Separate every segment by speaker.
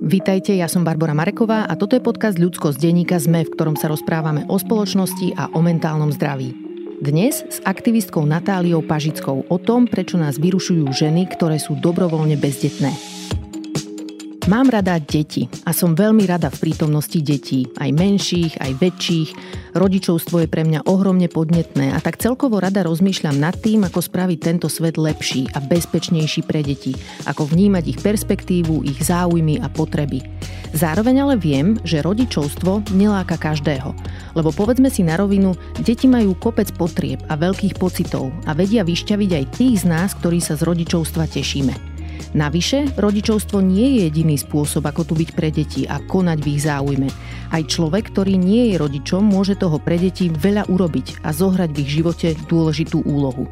Speaker 1: Vítajte, ja som Barbara Mareková a toto je podcast Ľudsko z denníka ZME, v ktorom sa rozprávame o spoločnosti a o mentálnom zdraví. Dnes s aktivistkou Natáliou Pažickou o tom, prečo nás vyrušujú ženy, ktoré sú dobrovoľne bezdetné. Mám rada deti a som veľmi rada v prítomnosti detí, aj menších, aj väčších. Rodičovstvo je pre mňa ohromne podnetné a tak celkovo rada rozmýšľam nad tým, ako spraviť tento svet lepší a bezpečnejší pre deti, ako vnímať ich perspektívu, ich záujmy a potreby. Zároveň ale viem, že rodičovstvo neláka každého. Lebo povedzme si na rovinu, deti majú kopec potrieb a veľkých pocitov a vedia vyšťaviť aj tých z nás, ktorí sa z rodičovstva tešíme. Navyše, rodičovstvo nie je jediný spôsob, ako tu byť pre deti a konať v ich záujme. Aj človek, ktorý nie je rodičom, môže toho pre deti veľa urobiť a zohrať v ich živote dôležitú úlohu.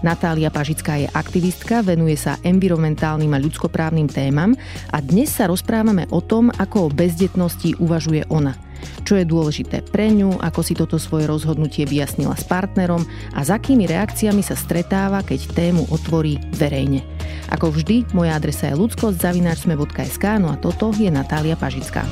Speaker 1: Natália Pažická je aktivistka, venuje sa environmentálnym a ľudskoprávnym témam a dnes sa rozprávame o tom, ako o bezdetnosti uvažuje ona – čo je dôležité pre ňu, ako si toto svoje rozhodnutie vyjasnila s partnerom a s akými reakciami sa stretáva, keď tému otvorí verejne. Ako vždy, moja adresa je ludskosť.sme.sk, no a toto je Natália Pažická.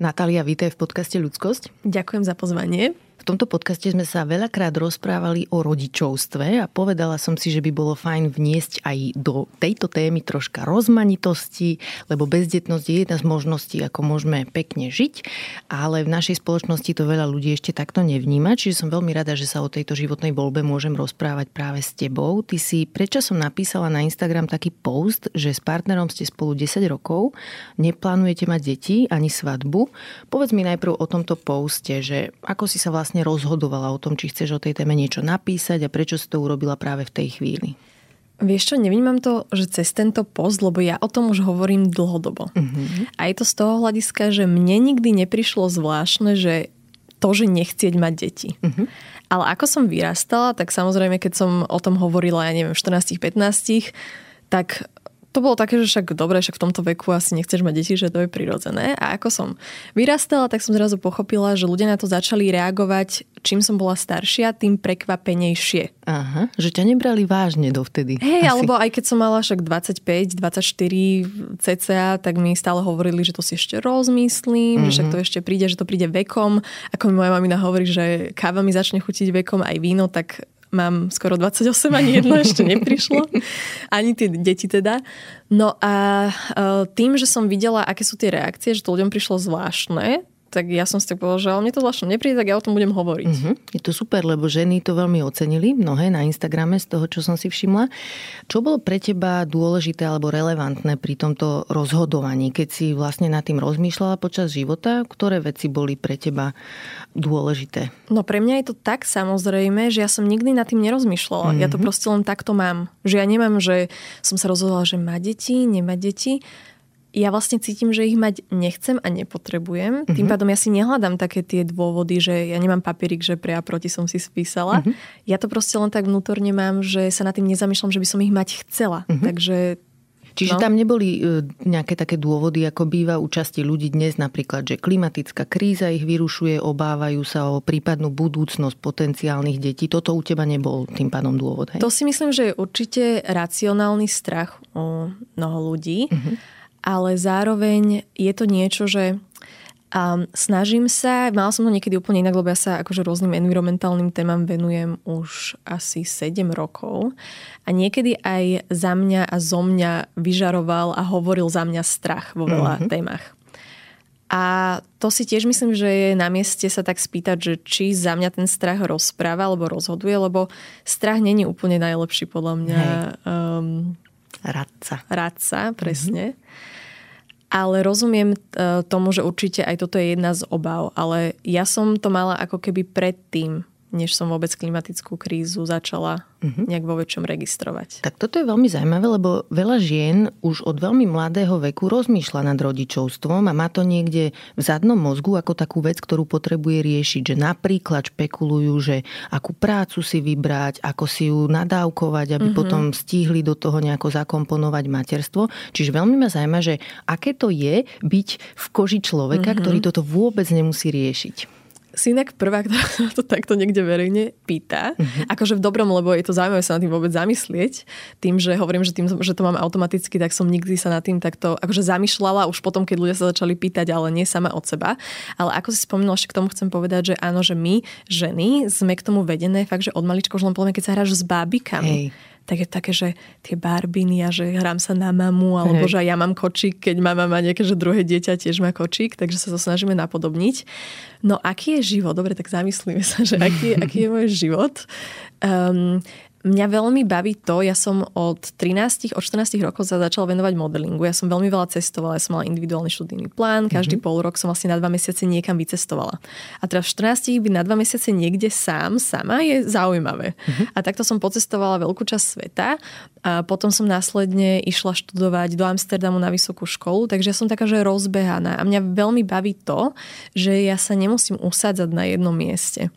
Speaker 1: Natália, vítaj v podcaste Ľudskosť.
Speaker 2: Ďakujem za pozvanie.
Speaker 1: V tomto podcaste sme sa veľakrát rozprávali o rodičovstve a povedala som si, že by bolo fajn vniesť aj do tejto témy troška rozmanitosti, lebo bezdetnosť je jedna z možností, ako môžeme pekne žiť, ale v našej spoločnosti to veľa ľudí ešte takto nevníma, čiže som veľmi rada, že sa o tejto životnej voľbe môžem rozprávať práve s tebou. Ty si, prečo som napísala na Instagram taký post, že s partnerom ste spolu 10 rokov, neplánujete mať deti ani svadbu. Povedz mi najprv o tomto poste, že ako si sa vlastne vlastne rozhodovala o tom, či chceš o tej téme niečo napísať a prečo si to urobila práve v tej chvíli?
Speaker 2: Vieš čo, nevnímam to, že cez tento post, lebo ja o tom už hovorím dlhodobo. Uh-huh. A je to z toho hľadiska, že mne nikdy neprišlo zvláštne, že to, že nechcieť mať deti. Uh-huh. Ale ako som vyrastala, tak samozrejme, keď som o tom hovorila, ja neviem, v 14-15, tak to bolo také, že však dobre, však v tomto veku asi nechceš mať deti, že to je prirodzené. A ako som vyrastala, tak som zrazu pochopila, že ľudia na to začali reagovať, čím som bola staršia, tým prekvapenejšie.
Speaker 1: Aha, že ťa nebrali vážne dovtedy.
Speaker 2: Hej, asi. alebo aj keď som mala však 25, 24 cca, tak mi stále hovorili, že to si ešte rozmyslím, mm-hmm. že však mhm. to ešte príde, že to príde vekom. Ako mi moja mamina hovorí, že káva mi začne chutiť vekom aj víno, tak mám skoro 28, ani jedno ešte neprišlo. Ani tie deti teda. No a e, tým, že som videla, aké sú tie reakcie, že to ľuďom prišlo zvláštne, tak ja som si tak povedala, že ale mne to zvláštne nepríde, tak ja o tom budem hovoriť.
Speaker 1: Uh-huh. Je to super, lebo ženy to veľmi ocenili, mnohé na Instagrame z toho, čo som si všimla. Čo bolo pre teba dôležité alebo relevantné pri tomto rozhodovaní, keď si vlastne nad tým rozmýšľala počas života? Ktoré veci boli pre teba dôležité?
Speaker 2: No pre mňa je to tak samozrejme, že ja som nikdy nad tým nerozmýšľala. Uh-huh. Ja to mhm. proste len takto mám. Že ja nemám, že som sa rozhodla, že má deti, nemá deti ja vlastne cítim, že ich mať nechcem a nepotrebujem. Mm-hmm. Tým pádom ja si nehľadám také tie dôvody, že ja nemám papierik, že pre a proti som si spísala. Mm-hmm. Ja to proste len tak vnútorne mám, že sa na tým nezamýšľam, že by som ich mať chcela. Mm-hmm. Takže
Speaker 1: Čiže no. tam neboli e, nejaké také dôvody, ako býva u časti ľudí dnes, napríklad, že klimatická kríza ich vyrušuje, obávajú sa o prípadnú budúcnosť potenciálnych detí. Toto u teba nebol tým pádom dôvod, hej?
Speaker 2: To si myslím, že je určite racionálny strach u mnoho ľudí. Uh-huh ale zároveň je to niečo, že um, snažím sa, mala som to niekedy úplne inak, lebo ja sa akože rôznym environmentálnym témam venujem už asi 7 rokov a niekedy aj za mňa a zo mňa vyžaroval a hovoril za mňa strach vo veľa mm-hmm. témach. A to si tiež myslím, že je na mieste sa tak spýtať, že či za mňa ten strach rozpráva alebo rozhoduje, lebo strach není úplne najlepší podľa mňa. Um,
Speaker 1: radca.
Speaker 2: Radca, presne. Mm-hmm. Ale rozumiem e, tomu, že určite aj toto je jedna z obav, ale ja som to mala ako keby predtým, než som vôbec klimatickú krízu začala uh-huh. nejak vo väčšom registrovať.
Speaker 1: Tak toto je veľmi zaujímavé, lebo veľa žien už od veľmi mladého veku rozmýšľa nad rodičovstvom a má to niekde v zadnom mozgu ako takú vec, ktorú potrebuje riešiť, že napríklad špekulujú, že akú prácu si vybrať, ako si ju nadávkovať, aby uh-huh. potom stihli do toho nejako zakomponovať materstvo. Čiže veľmi ma zaujíma, že aké to je byť v koži človeka, uh-huh. ktorý toto vôbec nemusí riešiť.
Speaker 2: Si inak prvá, ktorá sa to takto niekde verejne pýta. Uh-huh. Akože v dobrom, lebo je to zaujímavé sa na tým vôbec zamyslieť. Tým, že hovorím, že tým, že to mám automaticky, tak som nikdy sa na tým takto akože zamýšľala už potom, keď ľudia sa začali pýtať, ale nie sama od seba. Ale ako si spomínala, ešte k tomu chcem povedať, že áno, že my, ženy, sme k tomu vedené fakt, že od maličko, už len poviem, keď sa hráš s bábikami. Hej tak je také, že tie barbiny a že hrám sa na mamu, alebo Hej. že ja mám kočík, keď mama má nejaké, že druhé dieťa tiež má kočík, takže sa to snažíme napodobniť. No aký je život? Dobre, tak zamyslíme sa, že aký, aký je môj život. Um, Mňa veľmi baví to, ja som od 13, od 14 rokov sa začala venovať modelingu. Ja som veľmi veľa cestovala, ja som mala individuálny študijný plán, každý mm-hmm. pol rok som vlastne na dva mesiace niekam vycestovala. A teraz v 14 byť na dva mesiace niekde sám, sama je zaujímavé. Mm-hmm. A takto som pocestovala veľkú časť sveta a potom som následne išla študovať do Amsterdamu na vysokú školu, takže ja som taká, že rozbehaná. A mňa veľmi baví to, že ja sa nemusím usádzať na jednom mieste.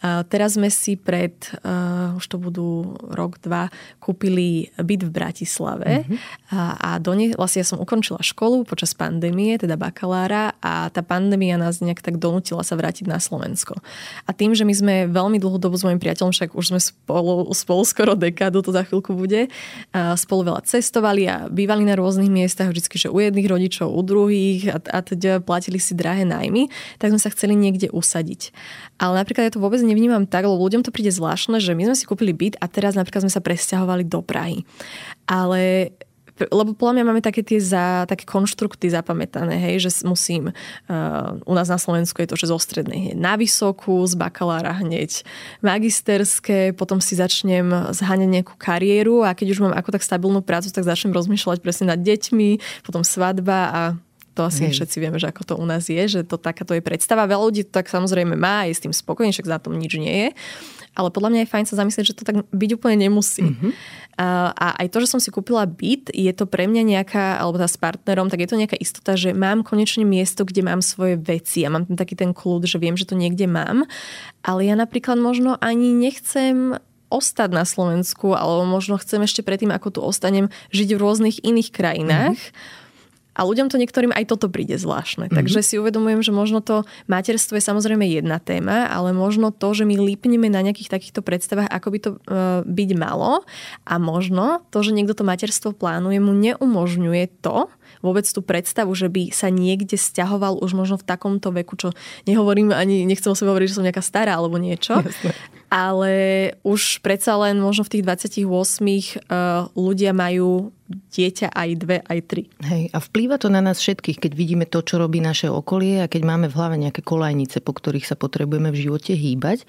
Speaker 2: Teraz sme si pred, uh, už to budú rok, dva, kúpili byt v Bratislave mm-hmm. a, a do nej, vlastne ja som ukončila školu počas pandémie, teda bakalára a tá pandémia nás nejak tak donutila sa vrátiť na Slovensko. A tým, že my sme veľmi dlhú dobu s mojim priateľom, však už sme spolu, spolu skoro dekádu, to za chvíľku bude, a spolu veľa cestovali a bývali na rôznych miestach, vždycky, že u jedných rodičov, u druhých a, a teda platili si drahé najmy, tak sme sa chceli niekde usadiť. Ale napríklad ja to vôbec nevnímam tak, lebo ľuďom to príde zvláštne, že my sme si kúpili byt a teraz napríklad sme sa presťahovali do Prahy. Ale lebo podľa mňa máme také tie za, také konštrukty zapamätané, hej, že musím, uh, u nás na Slovensku je to, že zo strednej hneď na vysokú, z bakalára hneď magisterské, potom si začnem zháňať nejakú kariéru a keď už mám ako tak stabilnú prácu, tak začnem rozmýšľať presne nad deťmi, potom svadba a to asi Hej. všetci vieme, že ako to u nás je, že to takáto je predstava. Veľa ľudí to tak samozrejme má, je s tým spokojný, však za tom nič nie je. Ale podľa mňa je fajn sa zamyslieť, že to tak byť úplne nemusí. Mm-hmm. A, a aj to, že som si kúpila byt, je to pre mňa nejaká, alebo tá s partnerom, tak je to nejaká istota, že mám konečne miesto, kde mám svoje veci a mám tam taký ten kľud, že viem, že to niekde mám. Ale ja napríklad možno ani nechcem ostať na Slovensku, alebo možno chcem ešte predtým, ako tu ostanem, žiť v rôznych iných krajinách. Mm-hmm a ľuďom to niektorým aj toto príde zvláštne. Mm-hmm. Takže si uvedomujem, že možno to materstvo je samozrejme jedna téma, ale možno to, že my lípneme na nejakých takýchto predstavách, ako by to e, byť malo a možno to, že niekto to materstvo plánuje, mu neumožňuje to, vôbec tú predstavu, že by sa niekde stiahoval už možno v takomto veku, čo nehovorím ani, nechcem o sebe hovoriť, že som nejaká stará alebo niečo, Jasne. ale už predsa len možno v tých 28 uh, ľudia majú dieťa aj dve, aj tri.
Speaker 1: Hej, a vplýva to na nás všetkých, keď vidíme to, čo robí naše okolie a keď máme v hlave nejaké kolajnice, po ktorých sa potrebujeme v živote hýbať.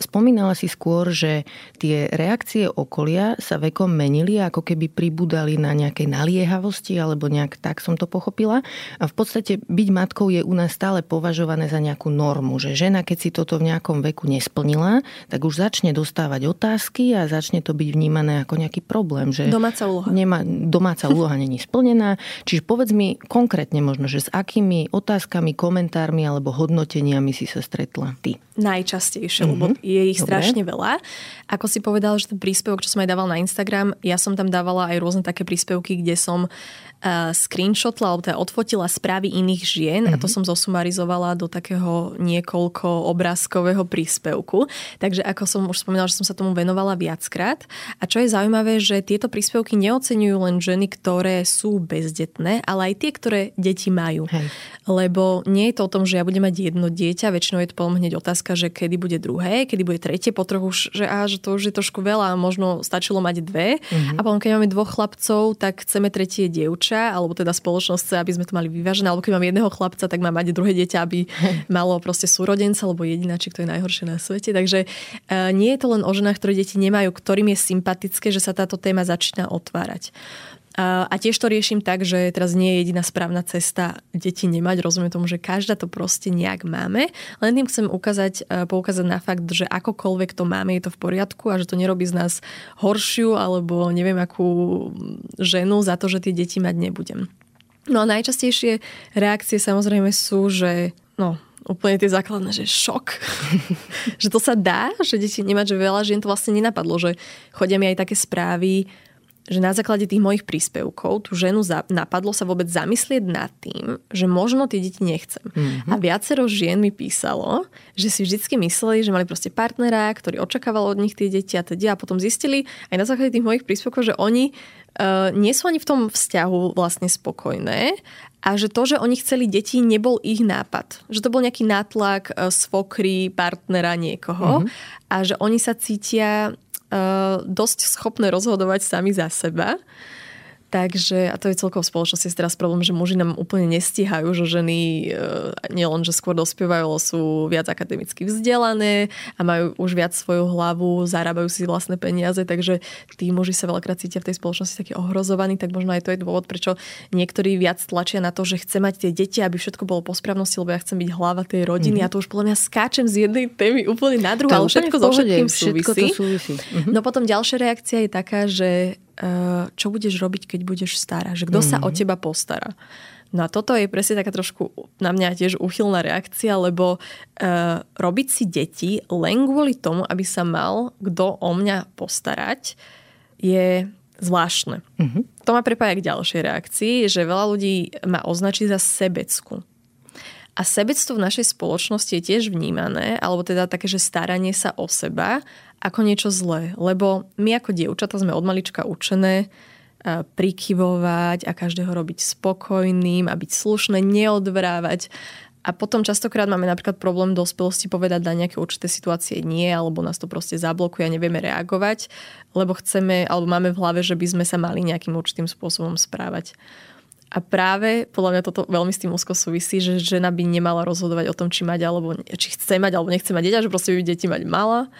Speaker 1: Spomínala si skôr, že tie reakcie okolia sa vekom menili, ako keby pribúdali na nejakej naliehavosti, alebo nejak tak som to pochopila. A v podstate byť matkou je u nás stále považované za nejakú normu, že žena, keď si toto v nejakom veku nesplnila, tak už začne dostávať otázky a začne to byť vnímané ako nejaký problém. Že
Speaker 2: Domáca úloha.
Speaker 1: Nemá, domáca úloha není splnená. Čiže povedz mi konkrétne možno, že s akými otázkami, komentármi alebo hodnoteniami si sa stretla ty?
Speaker 2: Najčastejšie, mm-hmm. lebo je ich Dobre. strašne veľa. Ako si povedal, že ten príspevok, čo som aj dával na Instagram, ja som tam dávala aj rôzne také príspevky, kde som screenshotla, alebo teda odfotila správy iných žien mm-hmm. a to mhm. som zosumarizovala do takého niekoľko obrázkového príspevku. Takže ako som už spomínala, že som sa tomu venovala viackrát. A čo je zaujímavé, že tieto príspevky neocenujú len ženy, ktoré sú bezdetné, ale aj tie, ktoré deti majú. Hej. Lebo nie je to o tom, že ja budem mať jedno dieťa, väčšinou je to potom hneď otázka, že kedy bude druhé, kedy bude tretie, po trochu už, že, á, že to už je trošku veľa, možno stačilo mať dve. Mm-hmm. A potom, keď máme dvoch chlapcov, tak chceme tretie dievča, alebo teda spoločnosť chce, aby sme to mali vyvážené, alebo keď mám jedného chlapca, tak mám mať druhé dieťa, aby malo proste súrodenca, alebo jedináčik, to je najhoršie na svete. Takže uh, nie je to len o ženách, ktoré deti nemajú, ktorým je sympatické, že sa táto téma začína otvárať. A tiež to riešim tak, že teraz nie je jediná správna cesta deti nemať. Rozumiem tomu, že každá to proste nejak máme. Len tým chcem ukázať, e, poukázať na fakt, že akokoľvek to máme, je to v poriadku a že to nerobí z nás horšiu alebo neviem akú ženu za to, že tie deti mať nebudem. No a najčastejšie reakcie samozrejme sú, že no, úplne tie základné, že šok. že to sa dá, že deti nemať, že veľa žien to vlastne nenapadlo, že chodia mi aj také správy, že na základe tých mojich príspevkov tú ženu za, napadlo sa vôbec zamyslieť nad tým, že možno tie deti nechcem. Mm-hmm. A viacero žien mi písalo, že si vždycky mysleli, že mali proste partnera, ktorý očakával od nich tie deti a teda a potom zistili aj na základe tých mojich príspevkov, že oni uh, nie sú ani v tom vzťahu vlastne spokojné a že to, že oni chceli deti, nebol ich nápad. Že to bol nejaký nátlak uh, svokry, partnera, niekoho mm-hmm. a že oni sa cítia dosť schopné rozhodovať sami za seba. Takže, a to je celkovo v spoločnosti teraz problém, že muži nám úplne nestíhajú, že ženy e, nielen, že skôr dospievajú, ale sú viac akademicky vzdelané a majú už viac svoju hlavu, zarábajú si vlastné peniaze, takže tí muži sa veľakrát cítia v tej spoločnosti taký ohrozovaní, tak možno aj to je dôvod, prečo niektorí viac tlačia na to, že chce mať tie deti, aby všetko bolo po správnosti, lebo ja chcem byť hlava tej rodiny mm-hmm. a to už podľa mňa skáčem z jednej témy úplne na druhú, ale všetko so všetkým súvisí. Všetko to súvisí. Mm-hmm. No potom ďalšia reakcia je taká, že čo budeš robiť, keď budeš stará, že kto mm-hmm. sa o mhm. teba postará. No a toto je presne taká trošku na mňa tiež uchylná reakcia, lebo uh, robiť si deti len kvôli tomu, aby sa mal kto o mňa postarať, je zvláštne. Mm-hmm. To ma prepája k ďalšej reakcii, že veľa ľudí ma označí za sebecku. A sebectvo v našej spoločnosti je tiež vnímané, alebo teda také, že staranie sa o seba ako niečo zlé. Lebo my ako dievčata sme od malička učené prikyvovať a každého robiť spokojným a byť slušné, neodvrávať. A potom častokrát máme napríklad problém dospelosti povedať na nejaké určité situácie nie, alebo nás to proste zablokuje a nevieme reagovať, lebo chceme, alebo máme v hlave, že by sme sa mali nejakým určitým spôsobom správať. A práve podľa mňa toto veľmi s tým úzko súvisí, že žena by nemala rozhodovať o tom, či mať alebo či chce mať alebo nechce mať dieťa, že proste by deti mať mala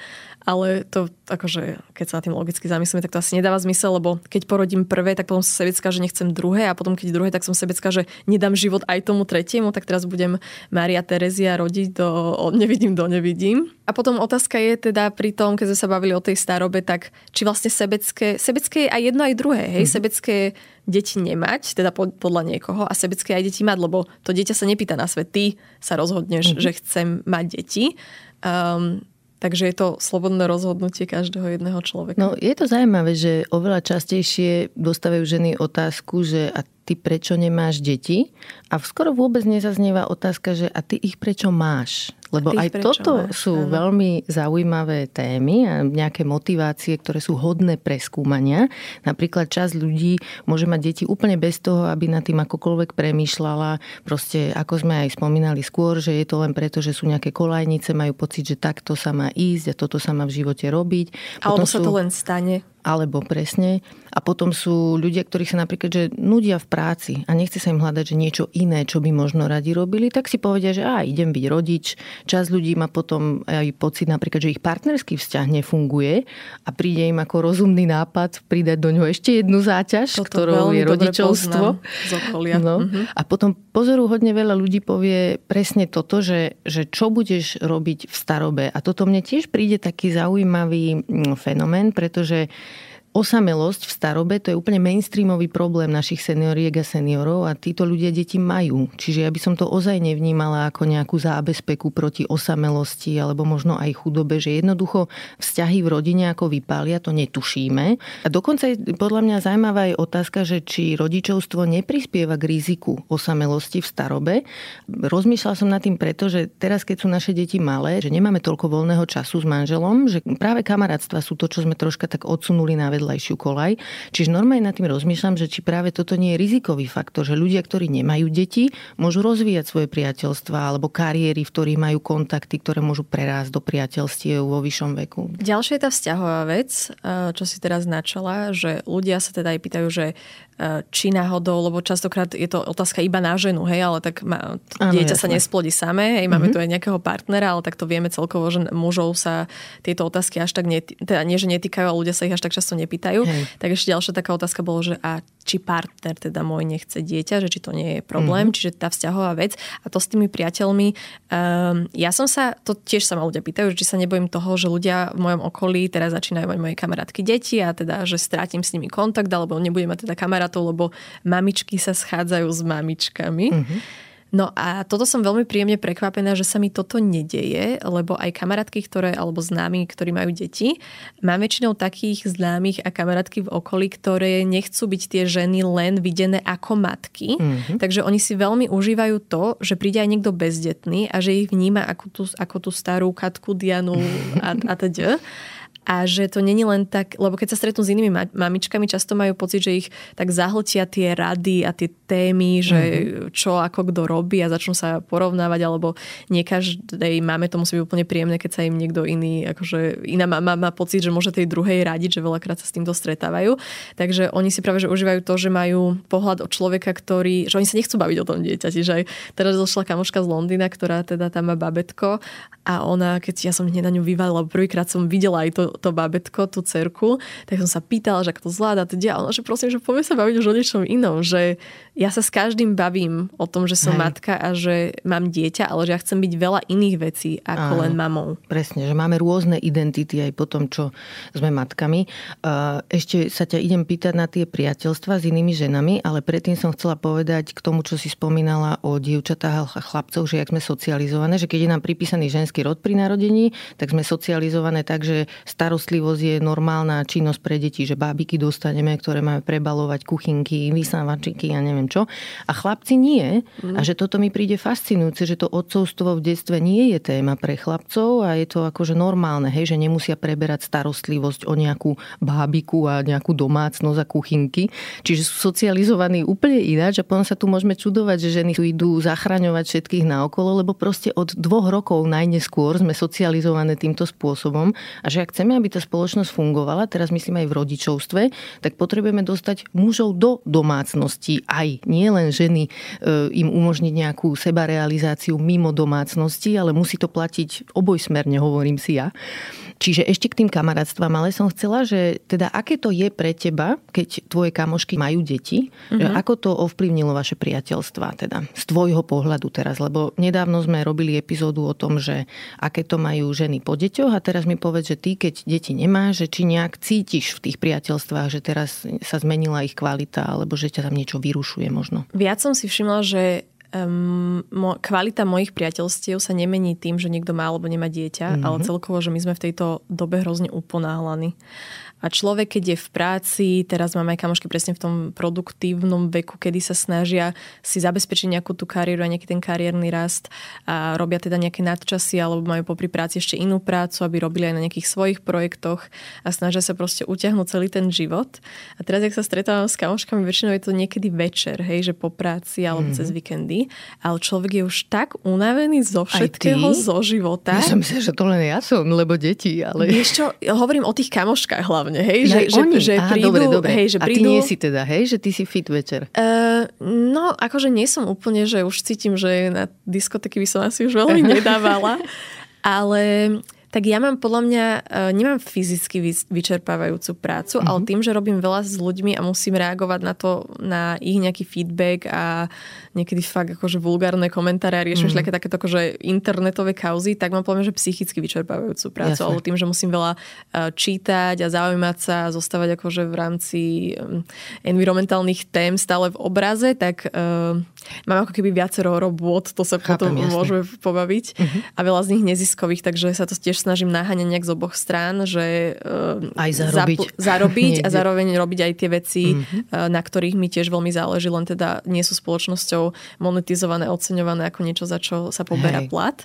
Speaker 2: ale to akože, keď sa na tým logicky zamyslíme, tak to asi nedáva zmysel, lebo keď porodím prvé, tak potom som sebecká, že nechcem druhé a potom keď druhé, tak som sebecká, že nedám život aj tomu tretiemu, tak teraz budem Maria Terezia rodiť do od nevidím do nevidím. A potom otázka je teda pri tom, keď sme sa bavili o tej starobe, tak či vlastne sebecké, sebecké je aj jedno aj druhé, hej, mm-hmm. sebecké deti nemať, teda podľa niekoho a sebecké aj deti mať, lebo to dieťa sa nepýta na svet, ty sa rozhodneš, mm-hmm. že chcem mať deti. Um, Takže je to slobodné rozhodnutie každého jedného človeka.
Speaker 1: No je to zaujímavé, že oveľa častejšie dostávajú ženy otázku, že a ty prečo nemáš deti? A skoro vôbec nezaznieva otázka, že a ty ich prečo máš? Lebo aj toto máš, sú áno. veľmi zaujímavé témy a nejaké motivácie, ktoré sú hodné pre skúmania. Napríklad časť ľudí môže mať deti úplne bez toho, aby na tým akokoľvek premýšľala. Proste, ako sme aj spomínali skôr, že je to len preto, že sú nejaké kolajnice, majú pocit, že takto sa má ísť a toto sa má v živote robiť.
Speaker 2: Alebo sa to len stane
Speaker 1: alebo presne. A potom sú ľudia, ktorí sa napríklad že nudia v práci a nechce sa im hľadať, že niečo iné, čo by možno radi robili, tak si povedia, že á, idem byť rodič. Čas ľudí má potom aj pocit napríklad, že ich partnerský vzťah nefunguje a príde im ako rozumný nápad pridať do ňoho ešte jednu záťaž, Toto ktorou je rodičovstvo. No. Uh-huh. A potom pozoru hodne veľa ľudí povie presne toto, že, že čo budeš robiť v starobe. A toto mne tiež príde taký zaujímavý mm, fenomén, pretože Osamelosť v starobe to je úplne mainstreamový problém našich senioriek a seniorov a títo ľudia deti majú. Čiže ja by som to ozaj nevnímala ako nejakú zábezpeku proti osamelosti alebo možno aj chudobe, že jednoducho vzťahy v rodine ako vypália, to netušíme. A dokonca je podľa mňa zaujímavá aj otázka, že či rodičovstvo neprispieva k riziku osamelosti v starobe. Rozmýšľala som nad tým preto, že teraz, keď sú naše deti malé, že nemáme toľko voľného času s manželom, že práve kamarátstva sú to, čo sme troška tak odsunuli na vedľajšiu kolaj. Čiže normálne nad tým rozmýšľam, že či práve toto nie je rizikový faktor, že ľudia, ktorí nemajú deti, môžu rozvíjať svoje priateľstva alebo kariéry, v ktorých majú kontakty, ktoré môžu prerásť do priateľstiev vo vyššom veku.
Speaker 2: Ďalšia je tá vzťahová vec, eh, čo si teraz načala, že ľudia sa teda aj pýtajú, že eh, či náhodou, lebo častokrát je to otázka iba na ženu, hej, ale tak má, dieťa jasné. sa nesplodí samé, hej, máme mm-hmm. tu aj nejakého partnera, ale tak to vieme celkovo, že mužov sa tieto otázky až tak, netý, teda nie, že netýkajú, ale ľudia sa ich až tak často nepýtajú. Hej. Tak ešte ďalšia taká otázka bolo, že a či partner teda môj nechce dieťa, že či to nie je problém, mm-hmm. čiže tá vzťahová vec. A to s tými priateľmi, um, ja som sa, to tiež sa ma ľudia pýtajú, či sa nebojím toho, že ľudia v mojom okolí teraz začínajú mať moje kamarátky deti a teda, že strátim s nimi kontakt, alebo nebudem mať teda kamarátov, lebo mamičky sa schádzajú s mamičkami. Mm-hmm. No a toto som veľmi príjemne prekvapená, že sa mi toto nedeje, lebo aj kamarátky, ktoré, alebo známi, ktorí majú deti, mám väčšinou takých známych a kamarátky v okolí, ktoré nechcú byť tie ženy len videné ako matky. Mm-hmm. Takže oni si veľmi užívajú to, že príde aj niekto bezdetný a že ich vníma ako tú, ako tú starú Katku Dianu a, a teda a že to není len tak, lebo keď sa stretnú s inými mamičkami, často majú pocit, že ich tak zahltia tie rady a tie témy, že mm-hmm. čo ako kto robí a začnú sa porovnávať, alebo nie každej máme to musí byť úplne príjemné, keď sa im niekto iný, akože iná mama má pocit, že môže tej druhej radiť, že veľakrát sa s týmto stretávajú. Takže oni si práve že užívajú to, že majú pohľad od človeka, ktorý, že oni sa nechcú baviť o tom dieťati, že aj teraz došla kamoška z Londýna, ktorá teda tam má babetko a ona, keď ja som hneď na ňu vyvalila, prvýkrát som videla aj to, to babetko, tú cerku, tak som sa pýtala, že ako to zvláda, teda, ona, že prosím, že poďme sa baviť už o niečom inom, že ja sa s každým bavím o tom, že som Hej. matka a že mám dieťa, ale že ja chcem byť veľa iných vecí ako Áno, len mamou.
Speaker 1: Presne, že máme rôzne identity aj po tom, čo sme matkami. Ešte sa ťa idem pýtať na tie priateľstva s inými ženami, ale predtým som chcela povedať k tomu, čo si spomínala o dievčatách a chlapcov, že jak sme socializované, že keď je nám pripísaný ženský rod pri narodení, tak sme socializované tak, že starostlivosť je normálna činnosť pre deti, že bábiky dostaneme, ktoré máme prebalovať, kuchynky, vysávačiky, ja neviem neviem čo. A chlapci nie. Mm. A že toto mi príde fascinujúce, že to otcovstvo v detstve nie je téma pre chlapcov a je to akože normálne, hej, že nemusia preberať starostlivosť o nejakú bábiku a nejakú domácnosť a kuchynky. Čiže sú socializovaní úplne ináč a potom sa tu môžeme čudovať, že ženy tu idú zachraňovať všetkých naokolo, lebo proste od dvoch rokov najneskôr sme socializované týmto spôsobom a že ak chceme, aby tá spoločnosť fungovala, teraz myslím aj v rodičovstve, tak potrebujeme dostať mužov do domácnosti aj nie len ženy, e, im umožniť nejakú sebarealizáciu mimo domácnosti, ale musí to platiť obojsmerne, hovorím si ja. Čiže ešte k tým kamarátstvám, ale som chcela, že teda aké to je pre teba, keď tvoje kamošky majú deti, mm-hmm. ako to ovplyvnilo vaše priateľstva, teda z tvojho pohľadu teraz, lebo nedávno sme robili epizódu o tom, že aké to majú ženy po deťoch a teraz mi povedz, že ty, keď deti nemáš, že či nejak cítiš v tých priateľstvách, že teraz sa zmenila ich kvalita, alebo že ťa tam niečo vyrušuje možno.
Speaker 2: Viac som si všimla, že um, mo, kvalita mojich priateľstiev sa nemení tým, že niekto má alebo nemá dieťa, mm-hmm. ale celkovo, že my sme v tejto dobe hrozne uponáhlaní. A človek, keď je v práci, teraz máme aj kamošky presne v tom produktívnom veku, kedy sa snažia si zabezpečiť nejakú tú kariéru a nejaký ten kariérny rast a robia teda nejaké nadčasy alebo majú popri práci ešte inú prácu, aby robili aj na nejakých svojich projektoch a snažia sa proste utiahnuť celý ten život. A teraz, ak sa stretávam s kamoškami, väčšinou je to niekedy večer, hej, že po práci alebo mm-hmm. cez víkendy, ale človek je už tak unavený zo všetkého, zo života.
Speaker 1: Ja som myslela, že to len ja som, lebo deti, ale...
Speaker 2: Vieš čo, hovorím o tých kamoškách hlavne hlavne, hej? Že, že, oni. že prídu,
Speaker 1: dobre, dobre.
Speaker 2: Hej, že prídu,
Speaker 1: A ty nie si teda, hej? Že ty si fit večer.
Speaker 2: Uh, no, akože nie som úplne, že už cítim, že na diskoteky by som asi už veľmi nedávala. ale tak ja mám podľa mňa, uh, nemám fyzicky vyčerpávajúcu prácu, mm-hmm. ale tým, že robím veľa s ľuďmi a musím reagovať na to, na ich nejaký feedback a niekedy fakt akože vulgárne komentáre a riešim mm. takéto akože internetové kauzy, tak mám poviem, že psychicky vyčerpávajúcu prácu. Jasne. Alebo tým, že musím veľa uh, čítať a zaujímať sa a zostávať akože v rámci environmentálnych tém stále v obraze, tak uh, mám ako keby viacero robot, to sa Chápem, potom jasne. môžeme pobaviť. Uh-huh. A veľa z nich neziskových, takže sa to tiež snažím naháňať nejak z oboch strán, že uh,
Speaker 1: aj zarobiť,
Speaker 2: zapl- zarobiť a zároveň robiť aj tie veci, uh-huh. uh, na ktorých mi tiež veľmi záleží, len teda nie sú spoločnosťou monetizované, oceňované ako niečo, za čo sa poberá Hej. plat